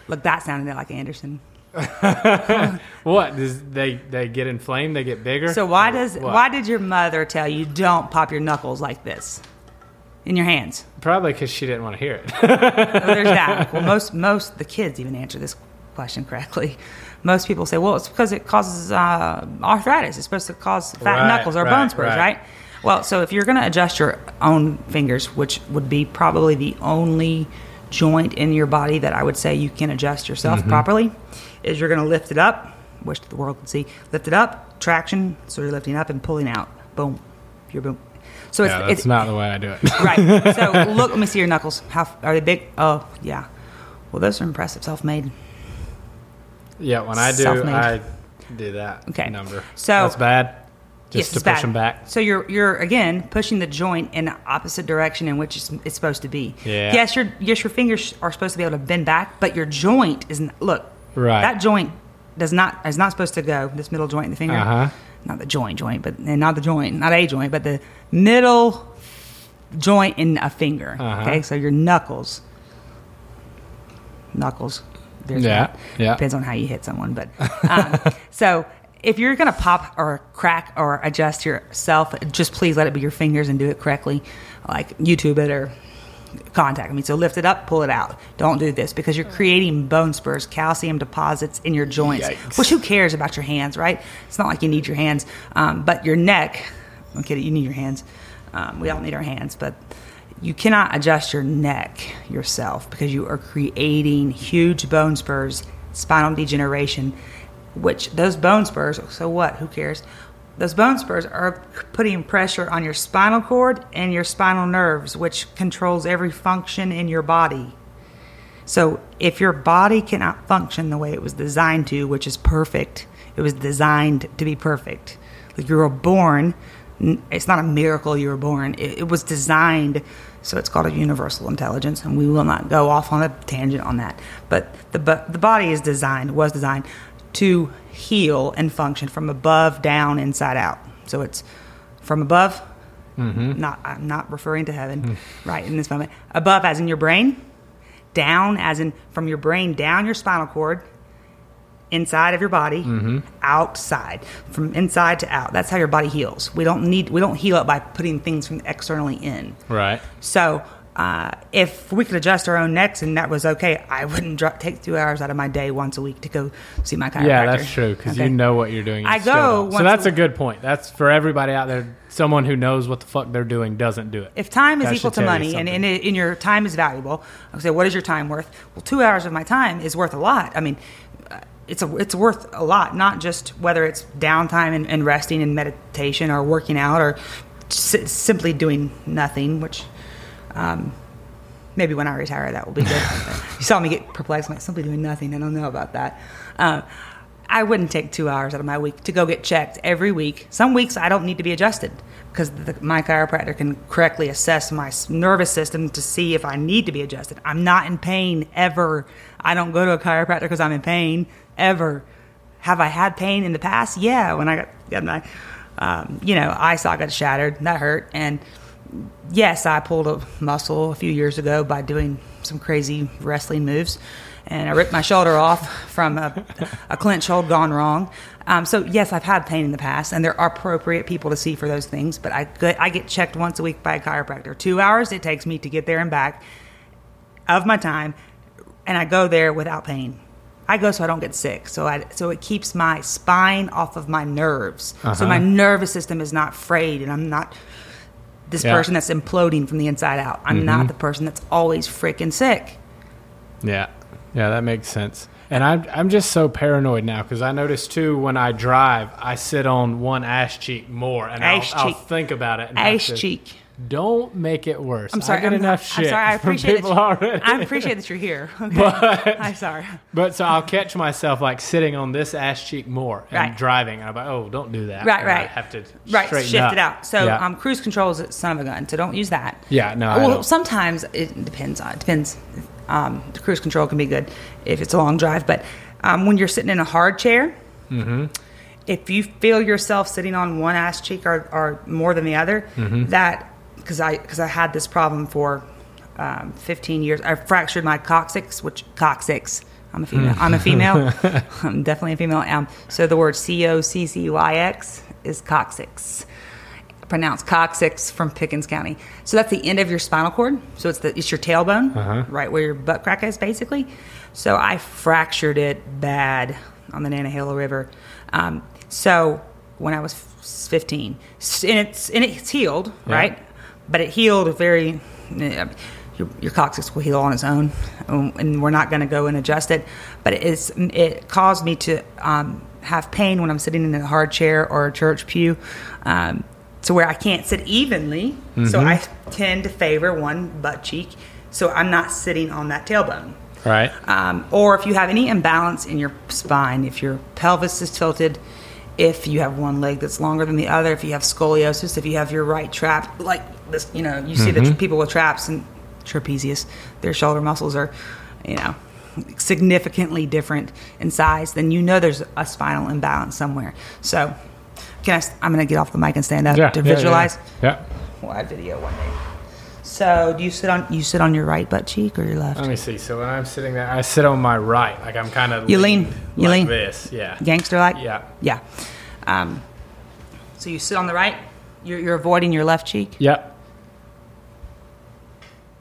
Look, that sounded like Anderson. What does they they get inflamed? They get bigger. So why does What? why did your mother tell you don't pop your knuckles like this in your hands? Probably because she didn't want to hear it. Oh, there's that. Well, most most the kids even answer this question correctly. Most people say, "Well, it's because it causes uh, arthritis. It's supposed to cause fat Right, knuckles or right, bone spurs, right. right. Well, so if you're going to adjust your own fingers, which would be probably the only joint in your body that I would say you can adjust yourself Mm-hmm. properly, is you're going to lift it up. Wish the world could see. Lift it up, traction. So you're lifting up and pulling out. Boom, you're boom. So it's, yeah, that's it's not the way I do it. right. So look, let me see your knuckles. How are they big? Oh, yeah. Well, those are impressive, self-made. Yeah, when I do, Self-made. I do that Okay. number. So- that's bad. Just yes, to push bad. them back. So you're you're again pushing the joint in the opposite direction in which it's, it's supposed to be. Yeah. Yes, your yes your fingers are supposed to be able to bend back, but your joint is not, look. Right. That joint does not is not supposed to go. This middle joint in the finger. Uh-huh. Not the joint joint, but and not the joint, not a joint, but the middle joint in a finger. Uh-huh. Okay, so your knuckles. Knuckles. There's Yeah, that. yeah. Depends on how you hit someone, but um, so if you're gonna pop or crack or adjust yourself, just please let it be your fingers and do it correctly, like YouTube it or contact me. So lift it up, pull it out. Don't do this because you're creating bone spurs, calcium deposits in your joints. Yikes. Which who cares about your hands, right? It's not like you need your hands, um, but your neck. I'm. You need your hands. Um, we all need our hands, but you cannot adjust your neck yourself because you are creating huge bone spurs, spinal degeneration, which those bone spurs, so what? Who cares? Those bone spurs are putting pressure on your spinal cord and your spinal nerves, which controls every function in your body. So if your body cannot function the way it was designed to, which is perfect, it was designed to be perfect. Like you were born, it's not a miracle you were born. It, it was designed, so it's called a universal intelligence, and we will not go off on a tangent on that. But the the body is designed, was designed to heal and function from above, down, inside out. So it's from above. Mm-hmm. Not I'm not referring to heaven hmm. right in this moment. Above, as in your brain, down, as in from your brain down your spinal cord, inside of your body, outside, from inside to out. That's how your body heals. We don't need we don't heal it by putting things from externally in. Right. So uh, if we could adjust our own necks and that was okay, I wouldn't dr- take two hours out of my day once a week to go see my chiropractor. Yeah, that's true because Okay. you know what you're doing. you I go. So that's a- a good point. That's for everybody out there. Someone who knows what the fuck they're doing doesn't do it. If time is That equal to money and, and, and your time is valuable, I say, what is your time worth? Well, two hours of my time is worth a lot. I mean, it's a, it's worth a lot, not just whether it's downtime and, and resting and meditation or working out or s- simply doing nothing, which um, maybe when I retire that will be good. you saw me get perplexed, I'm like simply doing nothing. I don't know about that. Um, I wouldn't take two hours out of my week to go get checked every week. Some weeks I don't need to be adjusted because the, my chiropractor can correctly assess my nervous system to see if I need to be adjusted. I'm not in pain ever. I don't go to a chiropractor because I'm in pain ever. Have I had pain in the past? Yeah, when I got, got my, um, you know, eye socket shattered. That hurt. And yes, I pulled a muscle a few years ago by doing some crazy wrestling moves, and I ripped my shoulder off from a, a clinch hold gone wrong. Um, so yes, I've had pain in the past, and there are appropriate people to see for those things. But I get, I get checked once a week by a chiropractor. Two hours it takes me to get there and back of my time, and I go there without pain. I go so I don't get sick. So I so it keeps my spine off of my nerves. So my uh-huh. nervous system is not frayed, and I'm not this Yeah. person that's imploding from the inside out. I'm not mm-hmm. the person that's always freaking sick. Yeah, yeah, that makes sense. And I'm I'm just so paranoid now because I notice too when I drive, I sit on one ass cheek more, and Ass I'll, I'll think about it. And to- cheek. Don't make it worse. I'm sorry. I get I'm, enough I'm sorry. I appreciate people that. already. I appreciate that you're here. Okay. But- I'm sorry. But so I'll catch myself like sitting on this ass cheek more and Right. driving, and I'm like, oh, don't do that. Right, And I right. have to Right, straighten shift up. it out. So yeah. um, cruise control is a son of a gun. So don't use that. Yeah, no, I Well, sometimes it depends. On, it depends. Um, the cruise control can be good if it's a long drive, but um, when you're sitting in a hard chair, Mm-hmm. if you feel yourself sitting on one ass cheek or, or more than the other, Mm-hmm. that because I because I had this problem for um, 15 years. I fractured my coccyx, which coccyx. I'm a female. I'm a female. I'm definitely a female. Um, so the word C O C C Y X is coccyx. Pronounced coccyx from Pickens County. So that's the end of your spinal cord. So it's the it's your tailbone, Uh-huh. right where your butt crack is, basically. So I fractured it bad on the Nantahala River. Um, so when I was 15, and it's and it's healed, Yeah. right? But it healed very. Your, your coccyx will heal on its own, um, and we're not going to go and adjust it. But it is it caused me to um, have pain when I'm sitting in a hard chair or a church pew, um, to where I can't sit evenly. So I tend to favor one butt cheek, so I'm not sitting on that tailbone. right. Um, or if you have any imbalance in your spine, if your pelvis is tilted, if you have one leg that's longer than the other, if you have scoliosis, if you have your right trap, like this, you know, you see the mm-hmm. people with traps and trapezius, their shoulder muscles are, you know, significantly different in size, then you know there's a spinal imbalance somewhere. So, can I, I'm going to get off the mic and stand up yeah, to yeah, yeah, visualize. Yeah. We'll add video one day. So, do you sit on you sit on your right butt cheek or your left? Let me see. So when I'm sitting there, I sit on my right, like I'm kind of You lean. You like lean. this. Yeah. gangster like? Yeah. Yeah. Um, so you sit on the right, you're, you're avoiding your left cheek. Yep.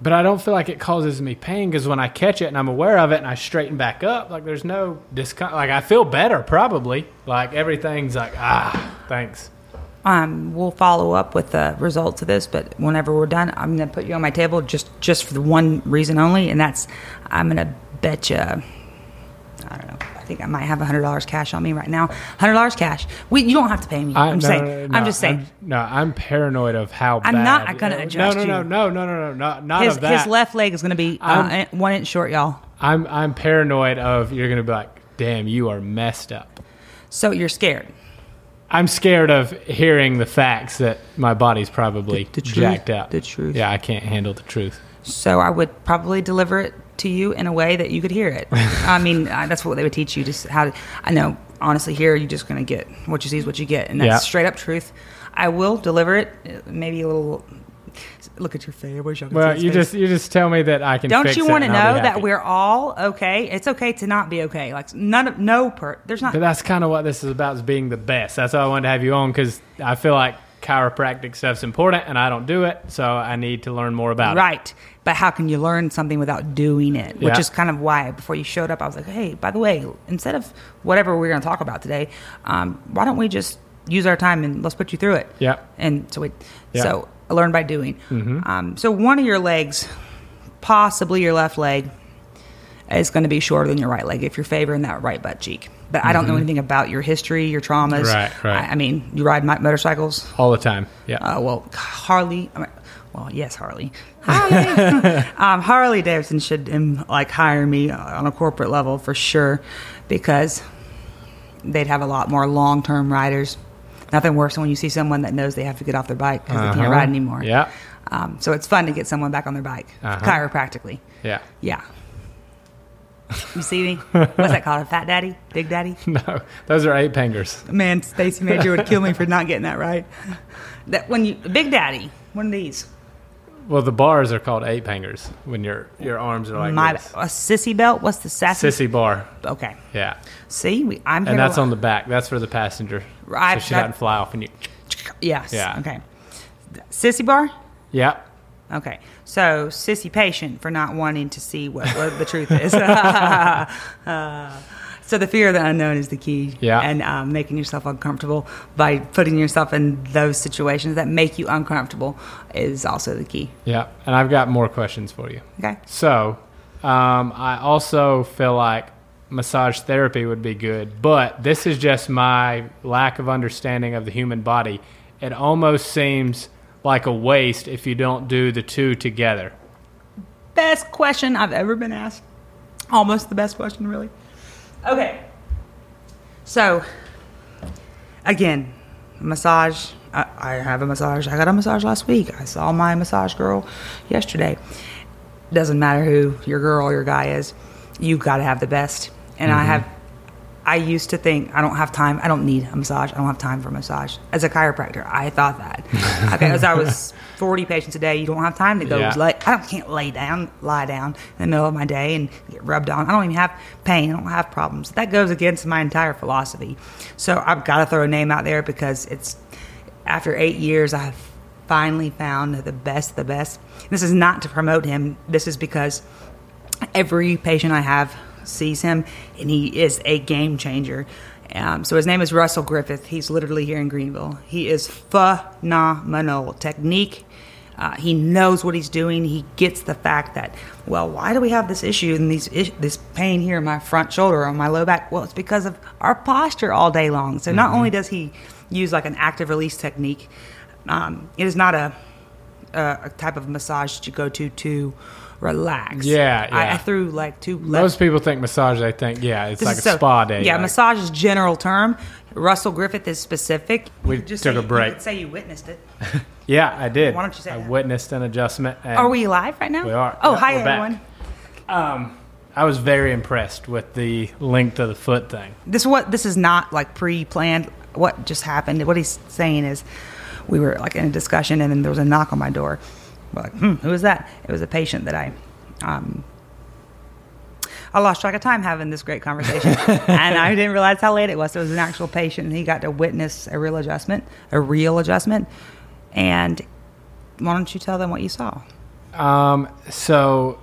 But I don't feel like it causes me pain because when I catch it and I'm aware of it and I straighten back up, like there's no discomfort. Like I feel better probably. Like everything's like ah, thanks. Um, we'll follow up with the results of this, but whenever we're done, I'm going to put you on my table just just for the one reason only, and that's I'm going to bet you, I don't know, I think I might have hundred dollars cash on me right now. Hundred dollars cash. We, you don't have to pay me. I- I'm no, saying. no, no, I'm just saying. I'm, no, I'm paranoid of how bad. I'm bad. not gonna no, adjust no, no, no, no, no, no, no, not his of that. his left leg is going to be uh, one inch short, y'all. I'm I'm paranoid of you're gonna be like, damn, you are messed up. So you're scared. I'm scared of hearing the facts that my body's probably The- the truth, jacked up. the truth. Yeah, I can't handle the truth. So I would probably deliver it to you in a way that you could hear it. I mean, that's what they would teach you. Just how to. I know, honestly, here you're just going to get what you see is what you get, and that's Yeah. straight up truth. I will deliver it. uh, Maybe a little. Look at your face. I wish y'all could Well, you face. just you just tell me that I can. Don't you want to know that we're all okay? It's okay to not be okay. Like none of no per. There's not. But that's kind of what this is about: is being the best. That's why I wanted to have you on because I feel like chiropractic stuff's important, and I don't do it, so I need to learn more about it. Right. But how can you learn something without doing it? Which Yeah. is kind of why before you showed up, I was like, hey, by the way, instead of whatever we're going to talk about today, um, why don't we just use our time and let's put you through it? Yeah. And so we, Yeah. so I learned by doing. Um, so one of your legs, possibly your left leg, is going to be shorter than your right leg if you're favoring that right butt cheek. But I don't know anything about your history, your traumas. Right, right. I, I mean, you ride mo- motorcycles. All the time. Yeah. Uh, well, Harley. I mean, well, yes, Harley. Harley. um, Harley Davidson should um, like hire me on a corporate level for sure, because they'd have a lot more long-term riders. Nothing worse than when you see someone that knows they have to get off their bike because they Uh-huh. can't ride anymore. Yeah. Um, so it's fun to get someone back on their bike, Uh-huh. chiropractically. yeah. Yeah. You see me? What's that called? A fat daddy? Big daddy? No, those are ape hangers. Man, Stacy Major would kill me for not getting that right. That when you Big Daddy, one of these. Well, the bars are called ape hangers when your your arms are like My this. a sissy belt. What's the sassy? Sissy bar. Okay. Yeah. See, we, I'm. And that's on the back. That's for the passenger. Right, So she doesn't fly off and you. Yes. Yeah. Okay. Sissy bar. Yeah. Okay. So sissy patient for not wanting to see what, what the truth is. Uh, so the fear of the unknown is the key. Yeah. And um, making yourself uncomfortable by putting yourself in those situations that make you uncomfortable is also the key. Yeah. And I've got more questions for you. Okay. So, um, I also feel like massage therapy would be good, but this is just my lack of understanding of the human body. It almost seems like a waste if you don't do the two together. best question I've ever been asked. Almost the best question, really. Okay. So, again, massage. I, I have a massage. I got a massage last week. I saw my massage girl yesterday. Doesn't matter who your girl or your guy is, you got to have the best. And I mm-hmm. have. I used to think I don't have time. I don't need a massage. I don't have time for a massage. As a chiropractor, I thought that. Okay, as I was 40 patients a day, you don't have time to go Yeah. lay. I don't, can't lay down, lie down in the middle of my day and get rubbed on. I don't even have pain. I don't have problems. That goes against my entire philosophy. So I've got to throw a name out there because it's after eight years, I've finally found the best, the best. This is not to promote him. This is because every patient I have sees him, and he is a game changer. Um, so his name is Russell Griffith. He's literally here in Greenville. He is phenomenal technique. Uh, he knows what he's doing. He gets the fact that, well, why do we have this issue and these is- this pain here in my front shoulder or on my low back? Well, it's because of our posture all day long. So not only does he use like an active release technique, um, it is not a a, a type of massage that you go to to relax. Yeah, I, yeah. I threw like two. Most people think massage, they think, yeah, it's This like a so- spa day. Yeah, like- massage is general term. Russell Griffith is specific. We just took say, a break. You could say you witnessed it. Yeah, I did. Why don't you say I that? witnessed an adjustment. And Are we live right now? We are. Oh, Yeah, hi we're back. everyone. Um, I was very impressed with the length of the foot thing. This is what this is not like pre-planned. What just happened? What he's saying is, we were like in a discussion, and then there was a knock on my door. We're like, hmm, who is that? It was a patient that I, um, I lost track of time having this great conversation, and I didn't realize how late it was. It was an actual patient, and he got to witness a real adjustment, a real adjustment. And why don't you tell them what you saw? Um, so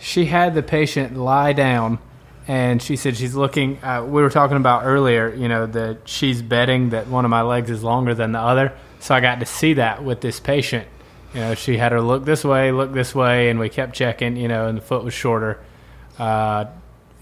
she had the patient lie down, and she said she's looking. Uh, we were talking about earlier, you know, that she's betting that one of my legs is longer than the other. So I got to see that with this patient. You know, she had her look this way, look this way, and we kept checking. You know, and the foot was shorter. Uh,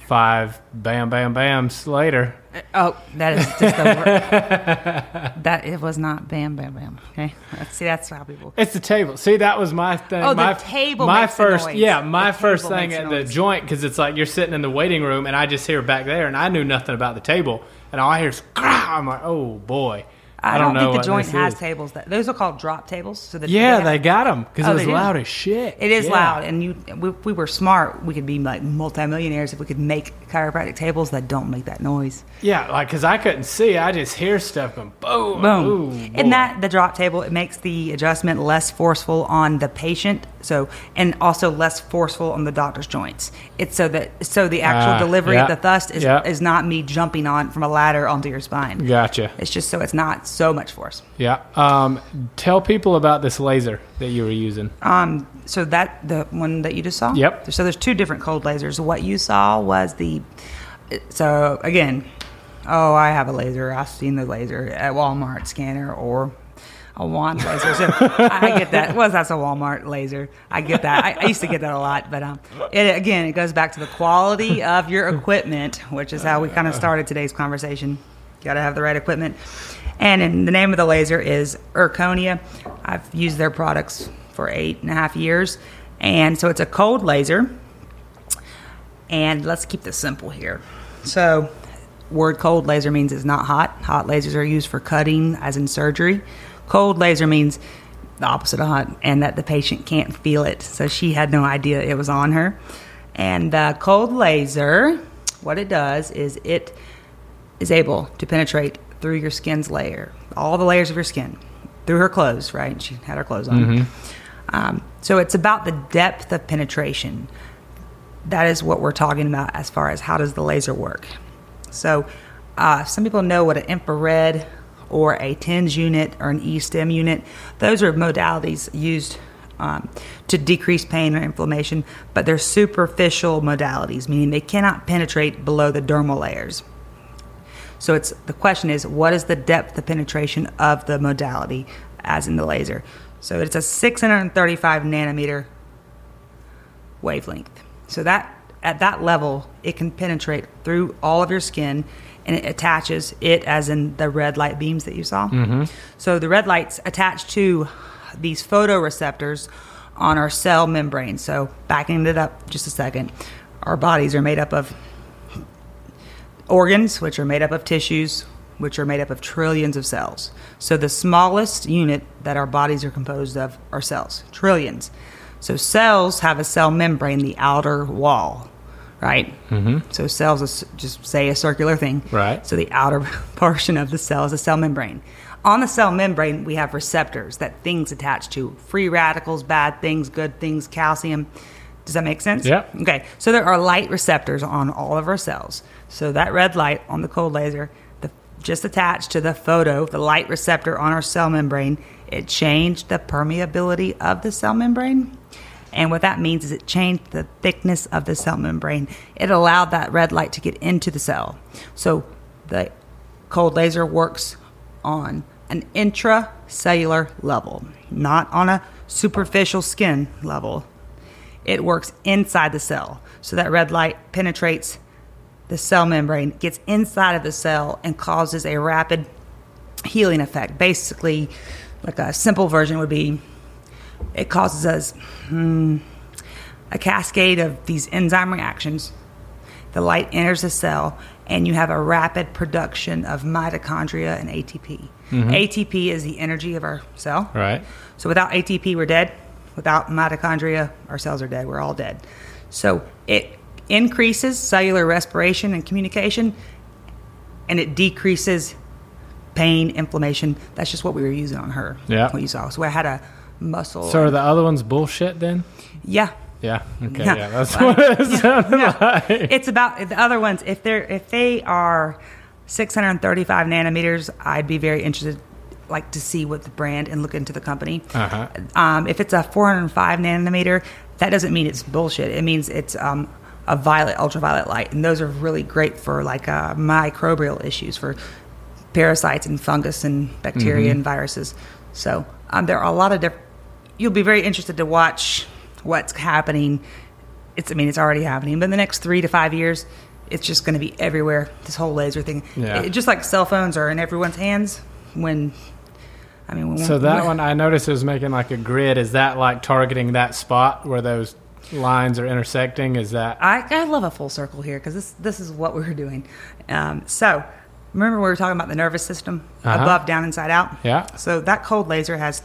five bam, bam, bams later. Oh, that is just the word. that it was not bam, bam, bam. Okay, Let's see, that's how people. It's the table. See, that was my thing. Oh, the my, table My first, yeah, my The first thing the at the joint because it's like you're sitting in the waiting room and I just hear back there and I knew nothing about the table and all I hear is "Grah!" I'm like, oh boy. I, don't, don't, know think the joint has is. tables. That those are called drop tables. So that Yeah, have- they got them because Oh, it was loud as shit. It is Yeah. loud, and you we, we were smart. We could be like multimillionaires if we could make chiropractic tables that don't make that noise. Yeah, like because I couldn't see, I just hear stuff and boom, Boom. Ooh, and that the drop table it makes the adjustment less forceful on the patient. So and also less forceful on the doctor's joints. It's so that so the actual Ah, delivery yeah, of the thrust is yeah. is not me jumping on from a ladder onto your spine. Gotcha. It's just so it's not so much force. Yeah. Um, tell people about this laser that you were using. Um, so that the one that you just saw. Yep. So there's two different cold lasers. What you saw was the. So again, oh, I have a laser. I've seen the laser at Walmart scanner or a wand laser. So I get that. Well, that's a Walmart laser. I get that. I, I used to get that a lot, but um, it, again, it goes back to the quality of your equipment, which is how we kind of started today's conversation. You got to have the right equipment. And the name of the laser is Erchonia. I've used their products for eight and a half years. And so it's a cold laser. And let's keep this simple here. So, word cold laser means it's not hot. Hot lasers are used for cutting, as in surgery. Cold laser means the opposite of hot, and that the patient can't feel it. So, she had no idea it was on her. And the cold laser, what it does is it is able to penetrate through your skin's layer, all the layers of your skin, through her clothes, right? She had her clothes on. Um, so it's about the depth of penetration. That is what we're talking about as far as how does the laser work. So uh, some people know what an infrared or a TENS unit or an E-stim unit. Those are modalities used um, to decrease pain or inflammation, but they're superficial modalities, meaning they cannot penetrate below the dermal layers. So it's the question is what is the depth of penetration of the modality as in the laser? So it's a 635 nanometer wavelength. So that at that level it can penetrate through all of your skin and it attaches it as in the red light beams that you saw. Mm-hmm. So the red lights attach to these photoreceptors on our cell membrane. So backing it up just a second. Our bodies are made up of organs, which are made up of tissues, which are made up of trillions of cells. So the smallest unit that our bodies are composed of are cells, trillions. So cells have a cell membrane, the outer wall, right? Mm-hmm. So cells is just say a circular thing, Right. So the outer portion of the cell is a cell membrane. On the cell membrane, we have receptors that things attach to free radicals, bad things, good things, calcium. Does that make sense? Yeah. Okay, so there are light receptors on all of our cells. So that red light on the cold laser, the, just attached to the photo, the light receptor on our cell membrane, it changed the permeability of the cell membrane. And what that means is it changed the thickness of the cell membrane. It allowed that red light to get into the cell. So the cold laser works on an intracellular level, not on a superficial skin level it works inside the cell. So that red light penetrates the cell membrane, gets inside of the cell, and causes a rapid healing effect. Basically, like a simple version would be it causes us hmm, a cascade of these enzyme reactions. The light enters the cell, and you have a rapid production of mitochondria and ATP. ATP is the energy of our cell. Right. So without ATP, we're dead. Without mitochondria, our cells are dead. We're all dead. So it increases cellular respiration and communication, and it decreases pain, inflammation. That's just what we were using on her. Yeah. What you saw. So I had a muscle. So are the other ones bullshit then? yeah. Yeah. Okay. Yeah. Yeah. That's Well, what it sounded like. It's about the other ones. If they're if they are 635 nanometers, I'd be very interested, like to see what the brand and look into the company. Uh-huh. Um, if it's a 405 nanometer, that doesn't mean it's bullshit. It means it's um, a violet, ultraviolet light, and those are really great for like uh, microbial issues for parasites and fungus and bacteria Mm-hmm. and viruses. So um, there are a lot of different. You'll be very interested to watch what's happening. It's I mean it's already happening, but in the next three to five years, it's just going to be everywhere. This whole laser thing, Yeah. It- just like cell phones are in everyone's hands. When I mean, when, So that when- one, I noticed it was making like a grid. Is that like targeting that spot where those lines are intersecting? Is that I, I love a full circle here because this this is what we were doing. Um, so remember we were talking about the nervous system Uh-huh. above, down, inside out. Yeah. So that cold laser has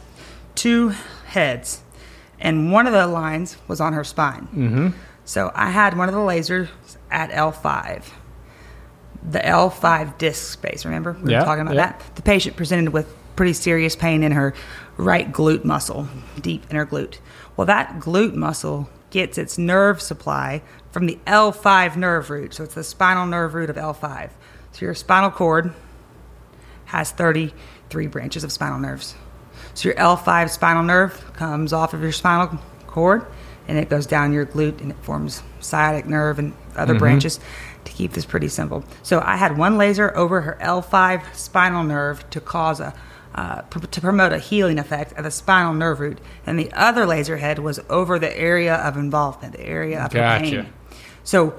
two heads, and one of the lines was on her spine. Mm-hmm. So I had one of the lasers at L five. The L five disc space. Remember we Yeah, were talking about yeah. that. The patient presented with pretty serious pain in her right glute muscle, deep in her glute. Well, that glute muscle gets its nerve supply from the L5 nerve root. So it's the spinal nerve root of L5. So your spinal cord has 33 branches of spinal nerves. So your L5 spinal nerve comes off of your spinal cord and it goes down your glute and it forms sciatic nerve and other branches to keep this pretty simple. So I had one laser over her L5 spinal nerve to cause a uh, pr- to promote a healing effect of the spinal nerve root, and the other laser head was over the area of involvement, the area of Gotcha. pain. So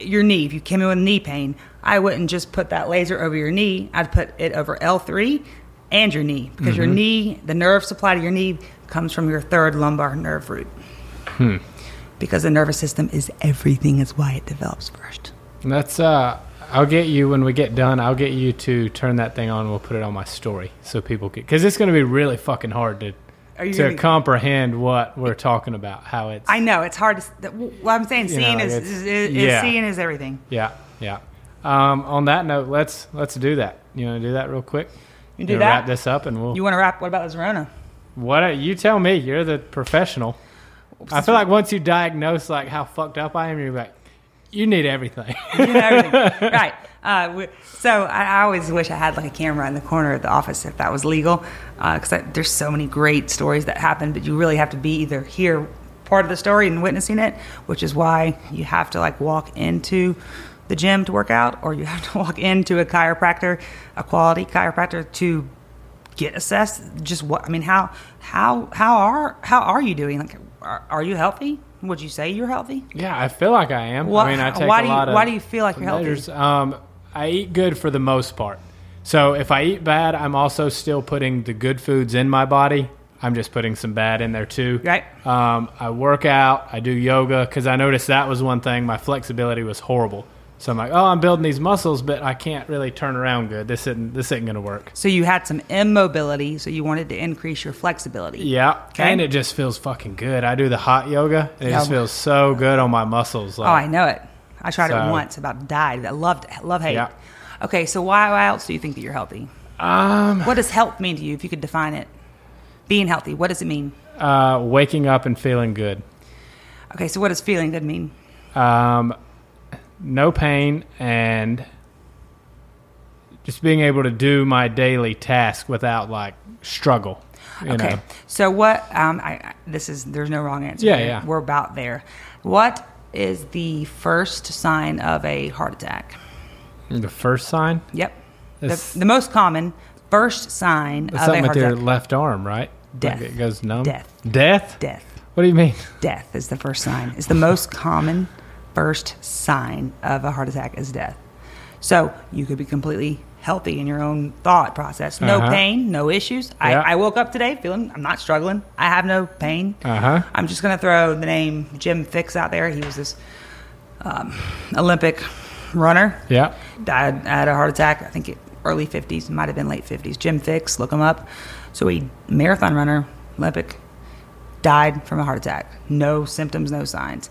your knee, if you came in with knee pain, I wouldn't just put that laser over your knee. I'd put it over L3 and your knee because your knee, the nerve supply to your knee comes from your third lumbar nerve root. Because the nervous system is everything, is why it develops first. that's? Uh, I'll get you when we get done. I'll get you to turn that thing on. We'll put it on my story so people can because it's going to be really fucking hard to to gonna- comprehend what we're talking about. How it's I know it's hard to. What I'm saying, seeing know, is, is, is, yeah. seeing is everything. yeah yeah. Um, on that note, let's let's do that. You want to do that real quick? You do You that. Wrap this up and we'll. You want to wrap? What about the Zerona? What you tell me? You're the professional. I feel like once you diagnose like how fucked up I am, you're like, you need everything. You know everything. right. Uh, we- so I, I always wish I had like a camera in the corner of the office if that was legal, because there's so many great stories that happen. But you really have to be either here, part of the story, and witnessing it, which is why you have to like walk into the gym to work out, or you have to walk into a chiropractor, a quality chiropractor, to get assessed. Just what I mean, how how how are how are you doing? Like, are, are you healthy? Would you say you're healthy? yeah, I feel like I am. Why- I mean, I take why a do you- why do you feel like you're healthy? Um, I eat good for the most part. So if I eat bad, I'm also still putting the good foods in my body. I'm just putting some bad in there too. Right. Um, I work out. I do yoga because I noticed that was one thing. My flexibility was horrible. So I'm like, oh, I'm building these muscles, but I can't really turn around good. This isn't this isn't gonna work. So you had some immobility, so you wanted to increase your flexibility. Yeah, Okay. and it just feels fucking good. I do the hot yoga. It just feels so good on my muscles. Oh, I know it. I tried it once, about died. I loved it. Love hate. Yeah. Okay, so why, why else do you think that you're healthy? Um, What does health mean to you if you could define it? Being healthy, what does it mean? uh, waking up and feeling good. Okay, so what does feeling good mean? Um, no pain and just being able to do my daily task without like struggle. You okay, know? so what? Um, I, this is there's no wrong answer. Yeah, yeah. We're about there. What is the first sign of a heart attack? The first sign. Yep. The, the most common first sign of a something with your attack. left arm, right? Death. Like it goes numb. Death. Death. Death. What do you mean? death is the first sign. It's the most common first sign of a heart attack is death. So you could be completely healthy in your own thought process. No Uh-huh. pain, no issues. I, I woke up today feeling I'm not struggling. I have no pain. Uh-huh. I'm just going to throw the name Jim Fixx out there. He was this um, Olympic runner. Yeah. Died had a heart attack. I think it, early 50s, might have been late 50s. Jim Fixx, look him up. So he marathon runner, Olympic, died from a heart attack. No symptoms, no signs.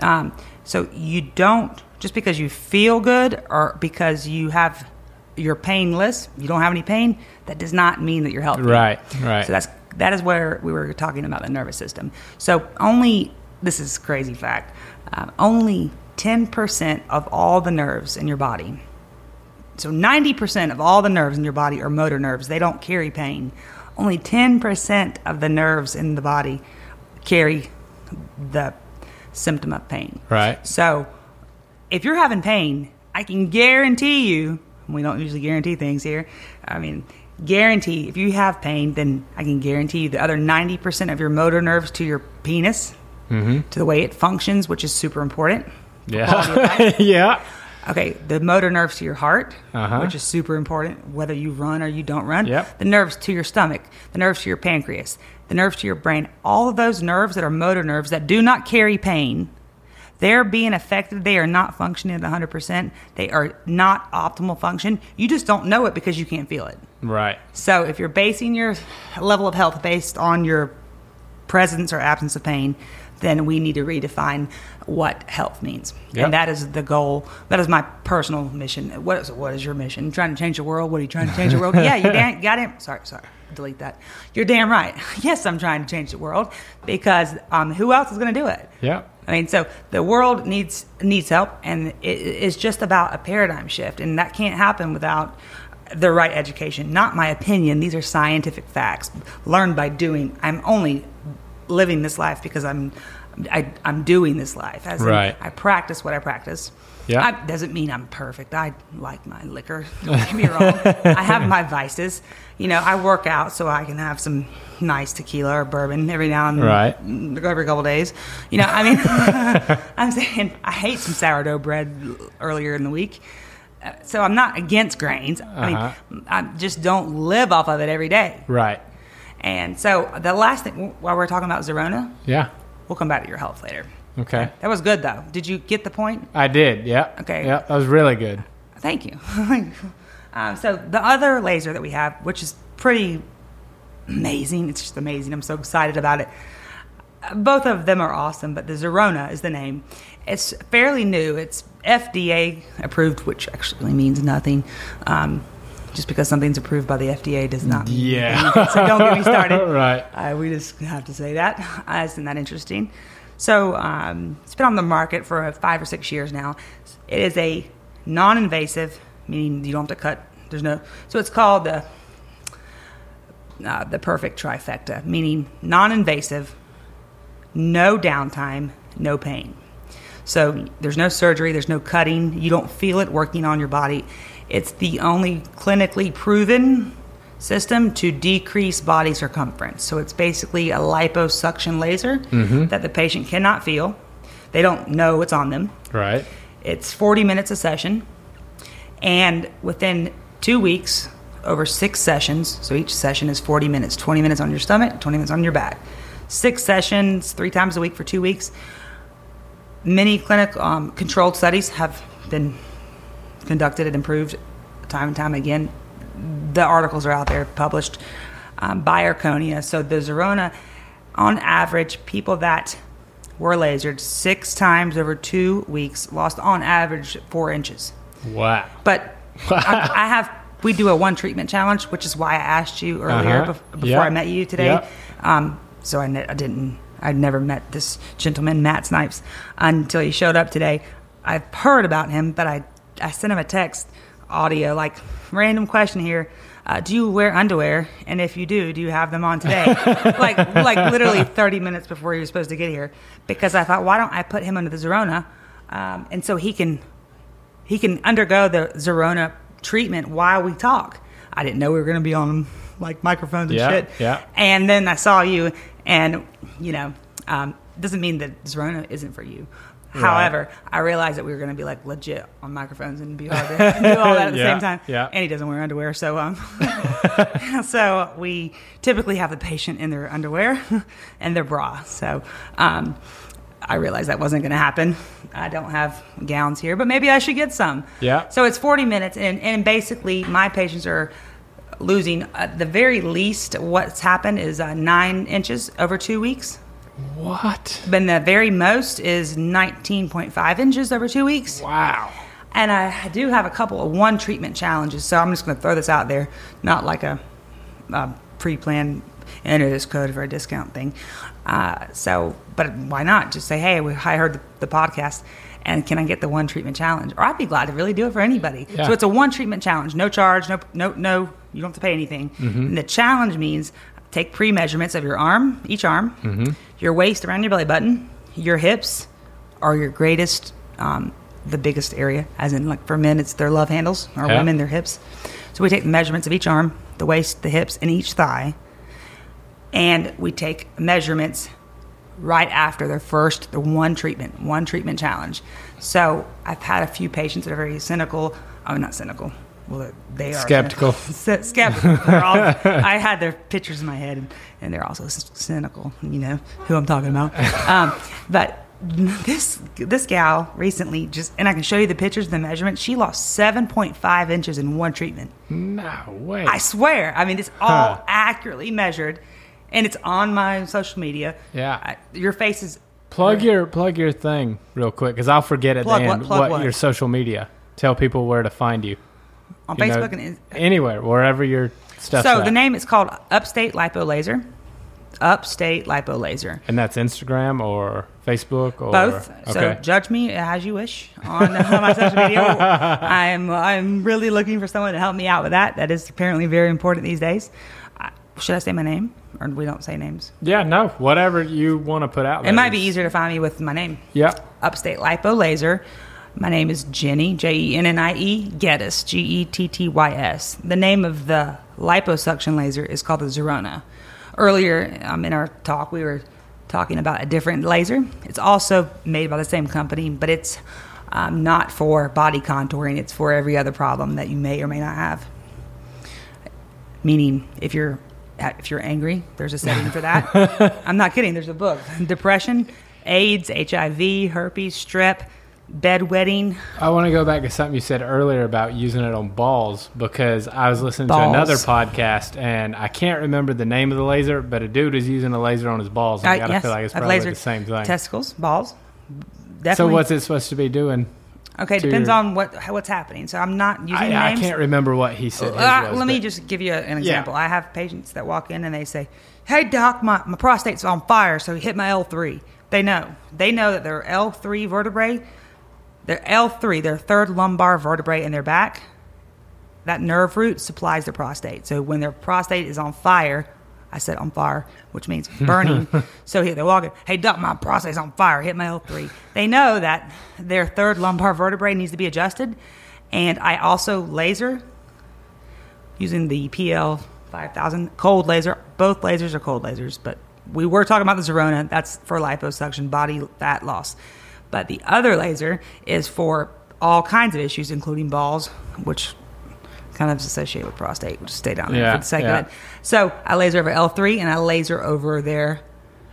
Um, so you don't just because you feel good or because you have you're painless, you don't have any pain. That does not mean that you're healthy. Right, right. So that's that is where we were talking about the nervous system. So only this is crazy fact. Um, only ten percent of all the nerves in your body. So ninety percent of all the nerves in your body are motor nerves. They don't carry pain. Only ten percent of the nerves in the body carry the symptom of pain. Right. So, if you're having pain, I can guarantee you, we don't usually guarantee things here. I mean, guarantee if you have pain, then I can guarantee you the other 90% of your motor nerves to your penis, to the way it functions, which is super important. Yeah. yeah. Okay, the motor nerves to your heart, Uh-huh. which is super important, whether you run or you don't run. Yep. The nerves to your stomach, the nerves to your pancreas, the nerves to your brain. All of those nerves that are motor nerves that do not carry pain, they're being affected. They are not functioning at 100%. They are not optimal function. You just don't know it because you can't feel it. Right. So if you're basing your level of health based on your presence or absence of pain, then we need to redefine what health means. Yep. And that is the goal. That is my personal mission. What is what is your mission? trying to change the world? What are you trying to change the world? yeah, you got him. Sorry, sorry. Delete that. You're damn right. Yes, I'm trying to change the world because um, who else is going to do it? Yeah. I mean, so the world needs needs help, and it, it's just about a paradigm shift, and that can't happen without the right education. Not my opinion; these are scientific facts learned by doing. I'm only living this life because I'm I, I'm doing this life. As Right. I practice what I practice. Yeah. I, doesn't mean I'm perfect. I like my liquor. Don't get me wrong. I have my vices. You know, I work out so I can have some nice tequila or bourbon every now and Right. every couple days. You know, I mean, I'm saying I hate some sourdough bread earlier in the week. Uh, So I'm not against grains. I Uh-huh. mean, I just don't live off of it every day. Right. And so the last thing, while we're talking about Zerona, Yeah. we'll come back to your health later. Okay. That was good though. Did you get the point? I did. Yeah. Okay. Yeah. That was really good. Thank you. um, so the other laser that we have, which is pretty amazing, it's just amazing. I'm so excited about it. Both of them are awesome, but the Zerona is the name. It's fairly new. It's FDA approved, which actually means nothing. Um, just because something's approved by the FDA does not mean Yeah. anything. So don't get me started. Right. Uh, we just have to say that. Uh, isn't that interesting? So um, it's been on the market for uh, five or six years now. It is a non-invasive, meaning you don't have to cut. There's no. So it's called the uh, the perfect trifecta, meaning non-invasive, no downtime, no pain. So there's no surgery, there's no cutting, you don't feel it working on your body. It's the only clinically proven system to decrease body circumference. So it's basically a liposuction laser that the patient cannot feel. They don't know it's on them. Right. It's 40 minutes a session. And within two weeks, over six sessions, so each session is 40 minutes 20 minutes on your stomach, 20 minutes on your back. Six sessions, three times a week for two weeks. Many clinic um, controlled studies have been conducted and improved time and time again. The articles are out there published um, by Erchonia. So the Zerona, on average, people that were lasered six times over two weeks lost on average four inches. Wow. But I, I have we do a one treatment challenge, which is why I asked you earlier Uh-huh. bef- before Yeah. I met you today. Yeah. Um, so I, ne- I didn't. I'd never met this gentleman, Matt Snipes, until he showed up today. I've heard about him, but I I sent him a text audio like random question here. Uh, do you wear underwear? And if you do, do you have them on today? like like literally 30 minutes before he was supposed to get here, because I thought, why don't I put him under the Zerona, um, and so he can he can undergo the Zerona treatment while we talk. I didn't know we were going to be on like microphones and Yeah, shit. yeah. And then I saw you, and you know, um, doesn't mean that Zerona isn't for you. However, I realized that we were going to be like legit on microphones and be hard to do all that at the Yeah, same time. yeah. And he doesn't wear underwear, so um, so we typically have the patient in their underwear and their bra. So um, I realized that wasn't going to happen. I don't have gowns here, but maybe I should get some. Yeah. So it's 40 minutes, and, and basically, my patients are losing at the very least what's happened is uh, nine inches over two weeks. What? But the very most is 19.5 inches over two weeks. Wow. And I do have a couple of one treatment challenges, so I'm just going to throw this out there, not like a, a pre-planned enter this code for a discount thing. Uh, so, but why not just say, hey, we, I heard the, the podcast, and can I get the one treatment challenge? Or I'd be glad to really do it for anybody. Yeah. So it's a one treatment challenge, no charge, no, no, no, you don't have to pay anything. And the challenge means take pre-measurements of your arm, each arm, your waist around your belly button, your hips are your greatest, um, the biggest area. As in, like for men, it's their love handles, or Yeah. women, their hips. So we take the measurements of each arm, the waist, the hips, and each thigh, and we take measurements right after their first, the one treatment, one treatment challenge. So I've had a few patients that are very cynical. I'm not cynical. Well, they are Skeptical. skeptical. All, I had their pictures in my head, and, and they're also cynical. You know who I'm talking about. Um, but this this gal recently just, and I can show you the pictures, the measurements. She lost 7.5 inches in one treatment. No way. I swear. I mean, it's all Huh. accurately measured, and it's on my social media. Yeah. I, your face is plug your plug your thing real quick because I'll forget at Plug the what? end Plug what? your social media. Tell people where to find you. On You know, Facebook and anywhere, wherever your stuff. Is. So the name is called Upstate Lipo Laser. Upstate Lipo Laser. and that's Instagram or Facebook or Both. So Okay. judge me as you wish on my social media. I'm I'm really looking for someone to help me out with that. That is apparently very important these days. Should I say my name or we don't say names? yeah, no, whatever you want to put out. It might be easier to find me with my name. Yeah. Upstate Lipo Laser. My name is Jennie, J E N N I E, Gettys, G E T T Y S. The name of the liposuction laser is called the Zerona. Earlier um, in our talk, we were talking about a different laser. It's also made by the same company, but it's um, not for body contouring, it's for every other problem that you may or may not have. Meaning, if you're if you're angry, there's a setting for that. I'm not kidding. There's a book: depression, AIDS, HIV, herpes, strep, bedwetting. I want to go back to something you said earlier about using it on balls because I was listening to another podcast and I can't remember the name of the laser, but a dude is using a laser on his balls. And I Uh, gotta yes, feel like it's probably lasered the same thing. Testicles, balls. Definitely. so what's it supposed to be doing? okay? Depends your- on what what's happening. So I'm not using I, I can't remember what he said. Uh, was, let me just give you an example. I have patients that walk in and they say, "Hey doc, my, my prostate's on fire, so hit my L3." They know. They know that their L3 vertebrae, their L3, their third lumbar vertebrae in their back, that nerve root supplies the prostate. So when their prostate is on fire, I said on fire, which means burning. so here they're walking, hey, doc, my prostate's on fire, hit my L3. They know that their third lumbar vertebrae needs to be adjusted. And I also laser using the PL 5000 cold laser. Both lasers are cold lasers, but we were talking about the Zerona. That's for liposuction, body fat loss. But the other laser is for all kinds of issues, including balls, which kind of is associated with prostate. We'll just stay down there Yeah, for the sake yeah. of it. So I laser over L3 and I laser over their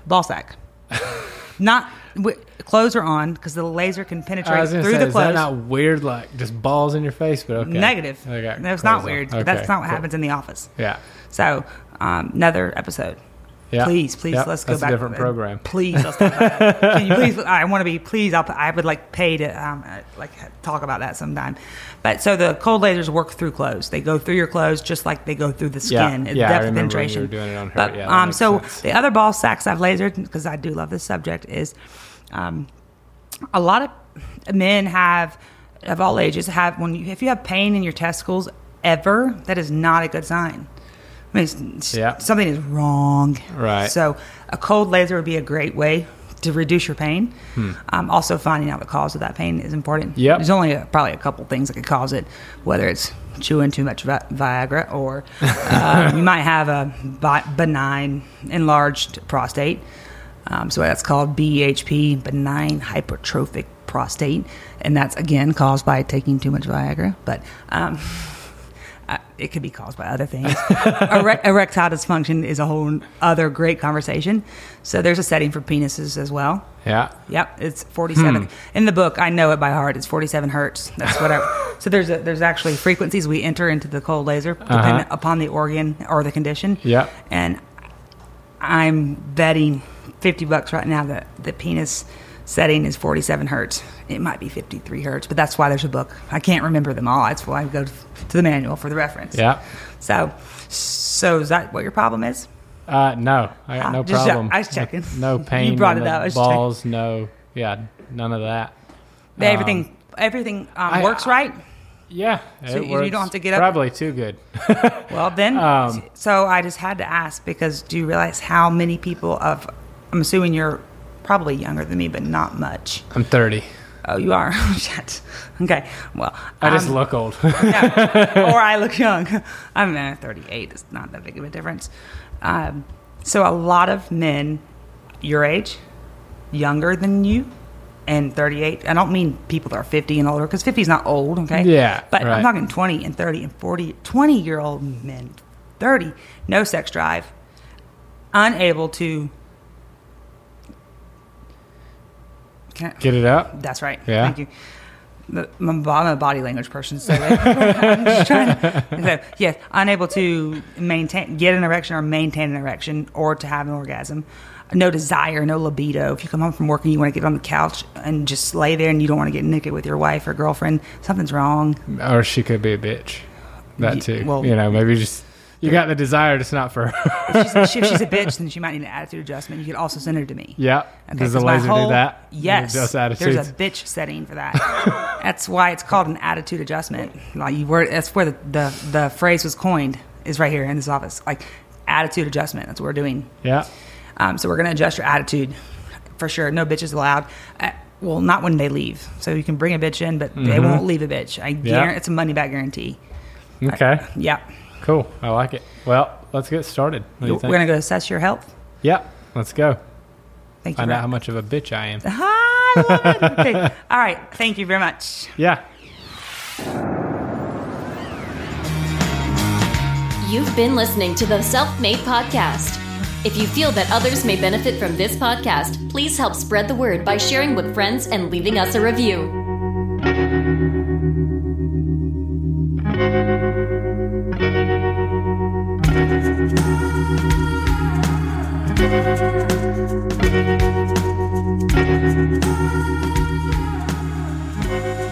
ball sack. Not w- clothes are on because the laser can penetrate through say, the is that clothes. not weird? Like just balls in your face, but okay. Negative. That's not weird. Okay, That's not what cool. happens in the office. Yeah. So, um, another episode. Yeah. Please, please, Yep, let's go back. that's a different program. Please, let's talk about that. Can you please? I want to be. Please, I'll, I would like pay to um, uh, like talk about that sometime. But so the cold lasers work through clothes. They go through your clothes just like they go through the Yeah, skin. It's yeah, I depth of remember when you penetration. were doing it on her. But, Yeah, um, so sense. the other ball sacks I've lasered because I do love this subject is, um, a lot of men have of all ages have when you if you have pain in your testicles ever that is not a good sign. I mean, Yeah. something is wrong. Right. So a cold laser would be a great way to reduce your pain. Um, also, finding out the cause of that pain is important. Hmm. Yep. There's only a, probably a couple things that could cause it, whether it's chewing too much Vi- Viagra or uh, you might have a bi- benign enlarged prostate. Um, so that's called BHP, benign hypertrophic prostate, and that's again caused by taking too much Viagra. But um, it could be caused by other things. Ere- erectile dysfunction is a whole other great conversation. So there's a setting for penises as well. Yeah. Yep, it's 47. Hmm. In the book, I know it by heart. It's 47 hertz. That's whatever. so there's a, there's actually frequencies we enter into the cold laser dependent upon the organ or the condition. Uh-huh. And I'm betting 50 bucks right now that the penis setting is 47 hertz. It might be 53 hertz, but that's why there's a book. I can't remember them all. That's why I go to the manual for the reference. Yeah. So, so is that what your problem is? Uh, no, I got Ah, no just- problem. I was checking. No You pain. brought it up, balls. No. Yeah. None of that. everything everything um, I- works right. Yeah. So it you- you don't have to get up- Probably too good. Well, then, Um, so I just had to ask because do you realize how many people of? I'm assuming you're probably younger than me, but not much. I'm 30. Oh, you are. Shit. Okay. Well, I just um, look old. yeah. or I look young. I'm uh, 38. It's not that big of a difference. Um, so a lot of men your age younger than you and 38. I don't mean people that are 50 and older because 50 is not old, okay? Yeah, But right. I'm talking 20 and 30 and 40, 20 year old men, 30, no sex drive, unable to. Can I- Get it out? that's right. Yeah. Thank you. The, I'm a body language person, so I'm just trying to. So, yes, unable to maintain, get an erection or maintain an erection or to have an orgasm. No desire, no libido. If you come home from work and you want to get on the couch and just lay there and you don't want to get naked with your wife or girlfriend, something's wrong. Or she could be a bitch. That too. well- you know, maybe just you got the desire, just not for her. If she's, if she's a bitch, then she might need an attitude adjustment. You could also send her to me. yeah. Okay, Does the laser whole- do that? Yes. There's a bitch setting for that. that's why it's called an attitude adjustment. Like you were, that's where the, the, the phrase was coined is right here in this office. Like attitude adjustment. That's what we're doing. yeah. Um, so we're going to adjust your attitude for sure. No bitches allowed. Uh, well, not when they leave. So you can bring a bitch in, but they won't leave a bitch. I Mm-hmm. Yeah. guarantee it's a money back guarantee. Okay. Yeah. Cool. I like it. Well, let's get started. What We're going to go assess your health. Yeah. Let's go. Thank you. Find out how much of a bitch I am. Ah, I love it. Okay. All right. Thank you very much. Yeah. You've been listening to the Self Made Podcast. If you feel that others may benefit from this podcast, please help spread the word by sharing with friends and leaving us a review. Thank you.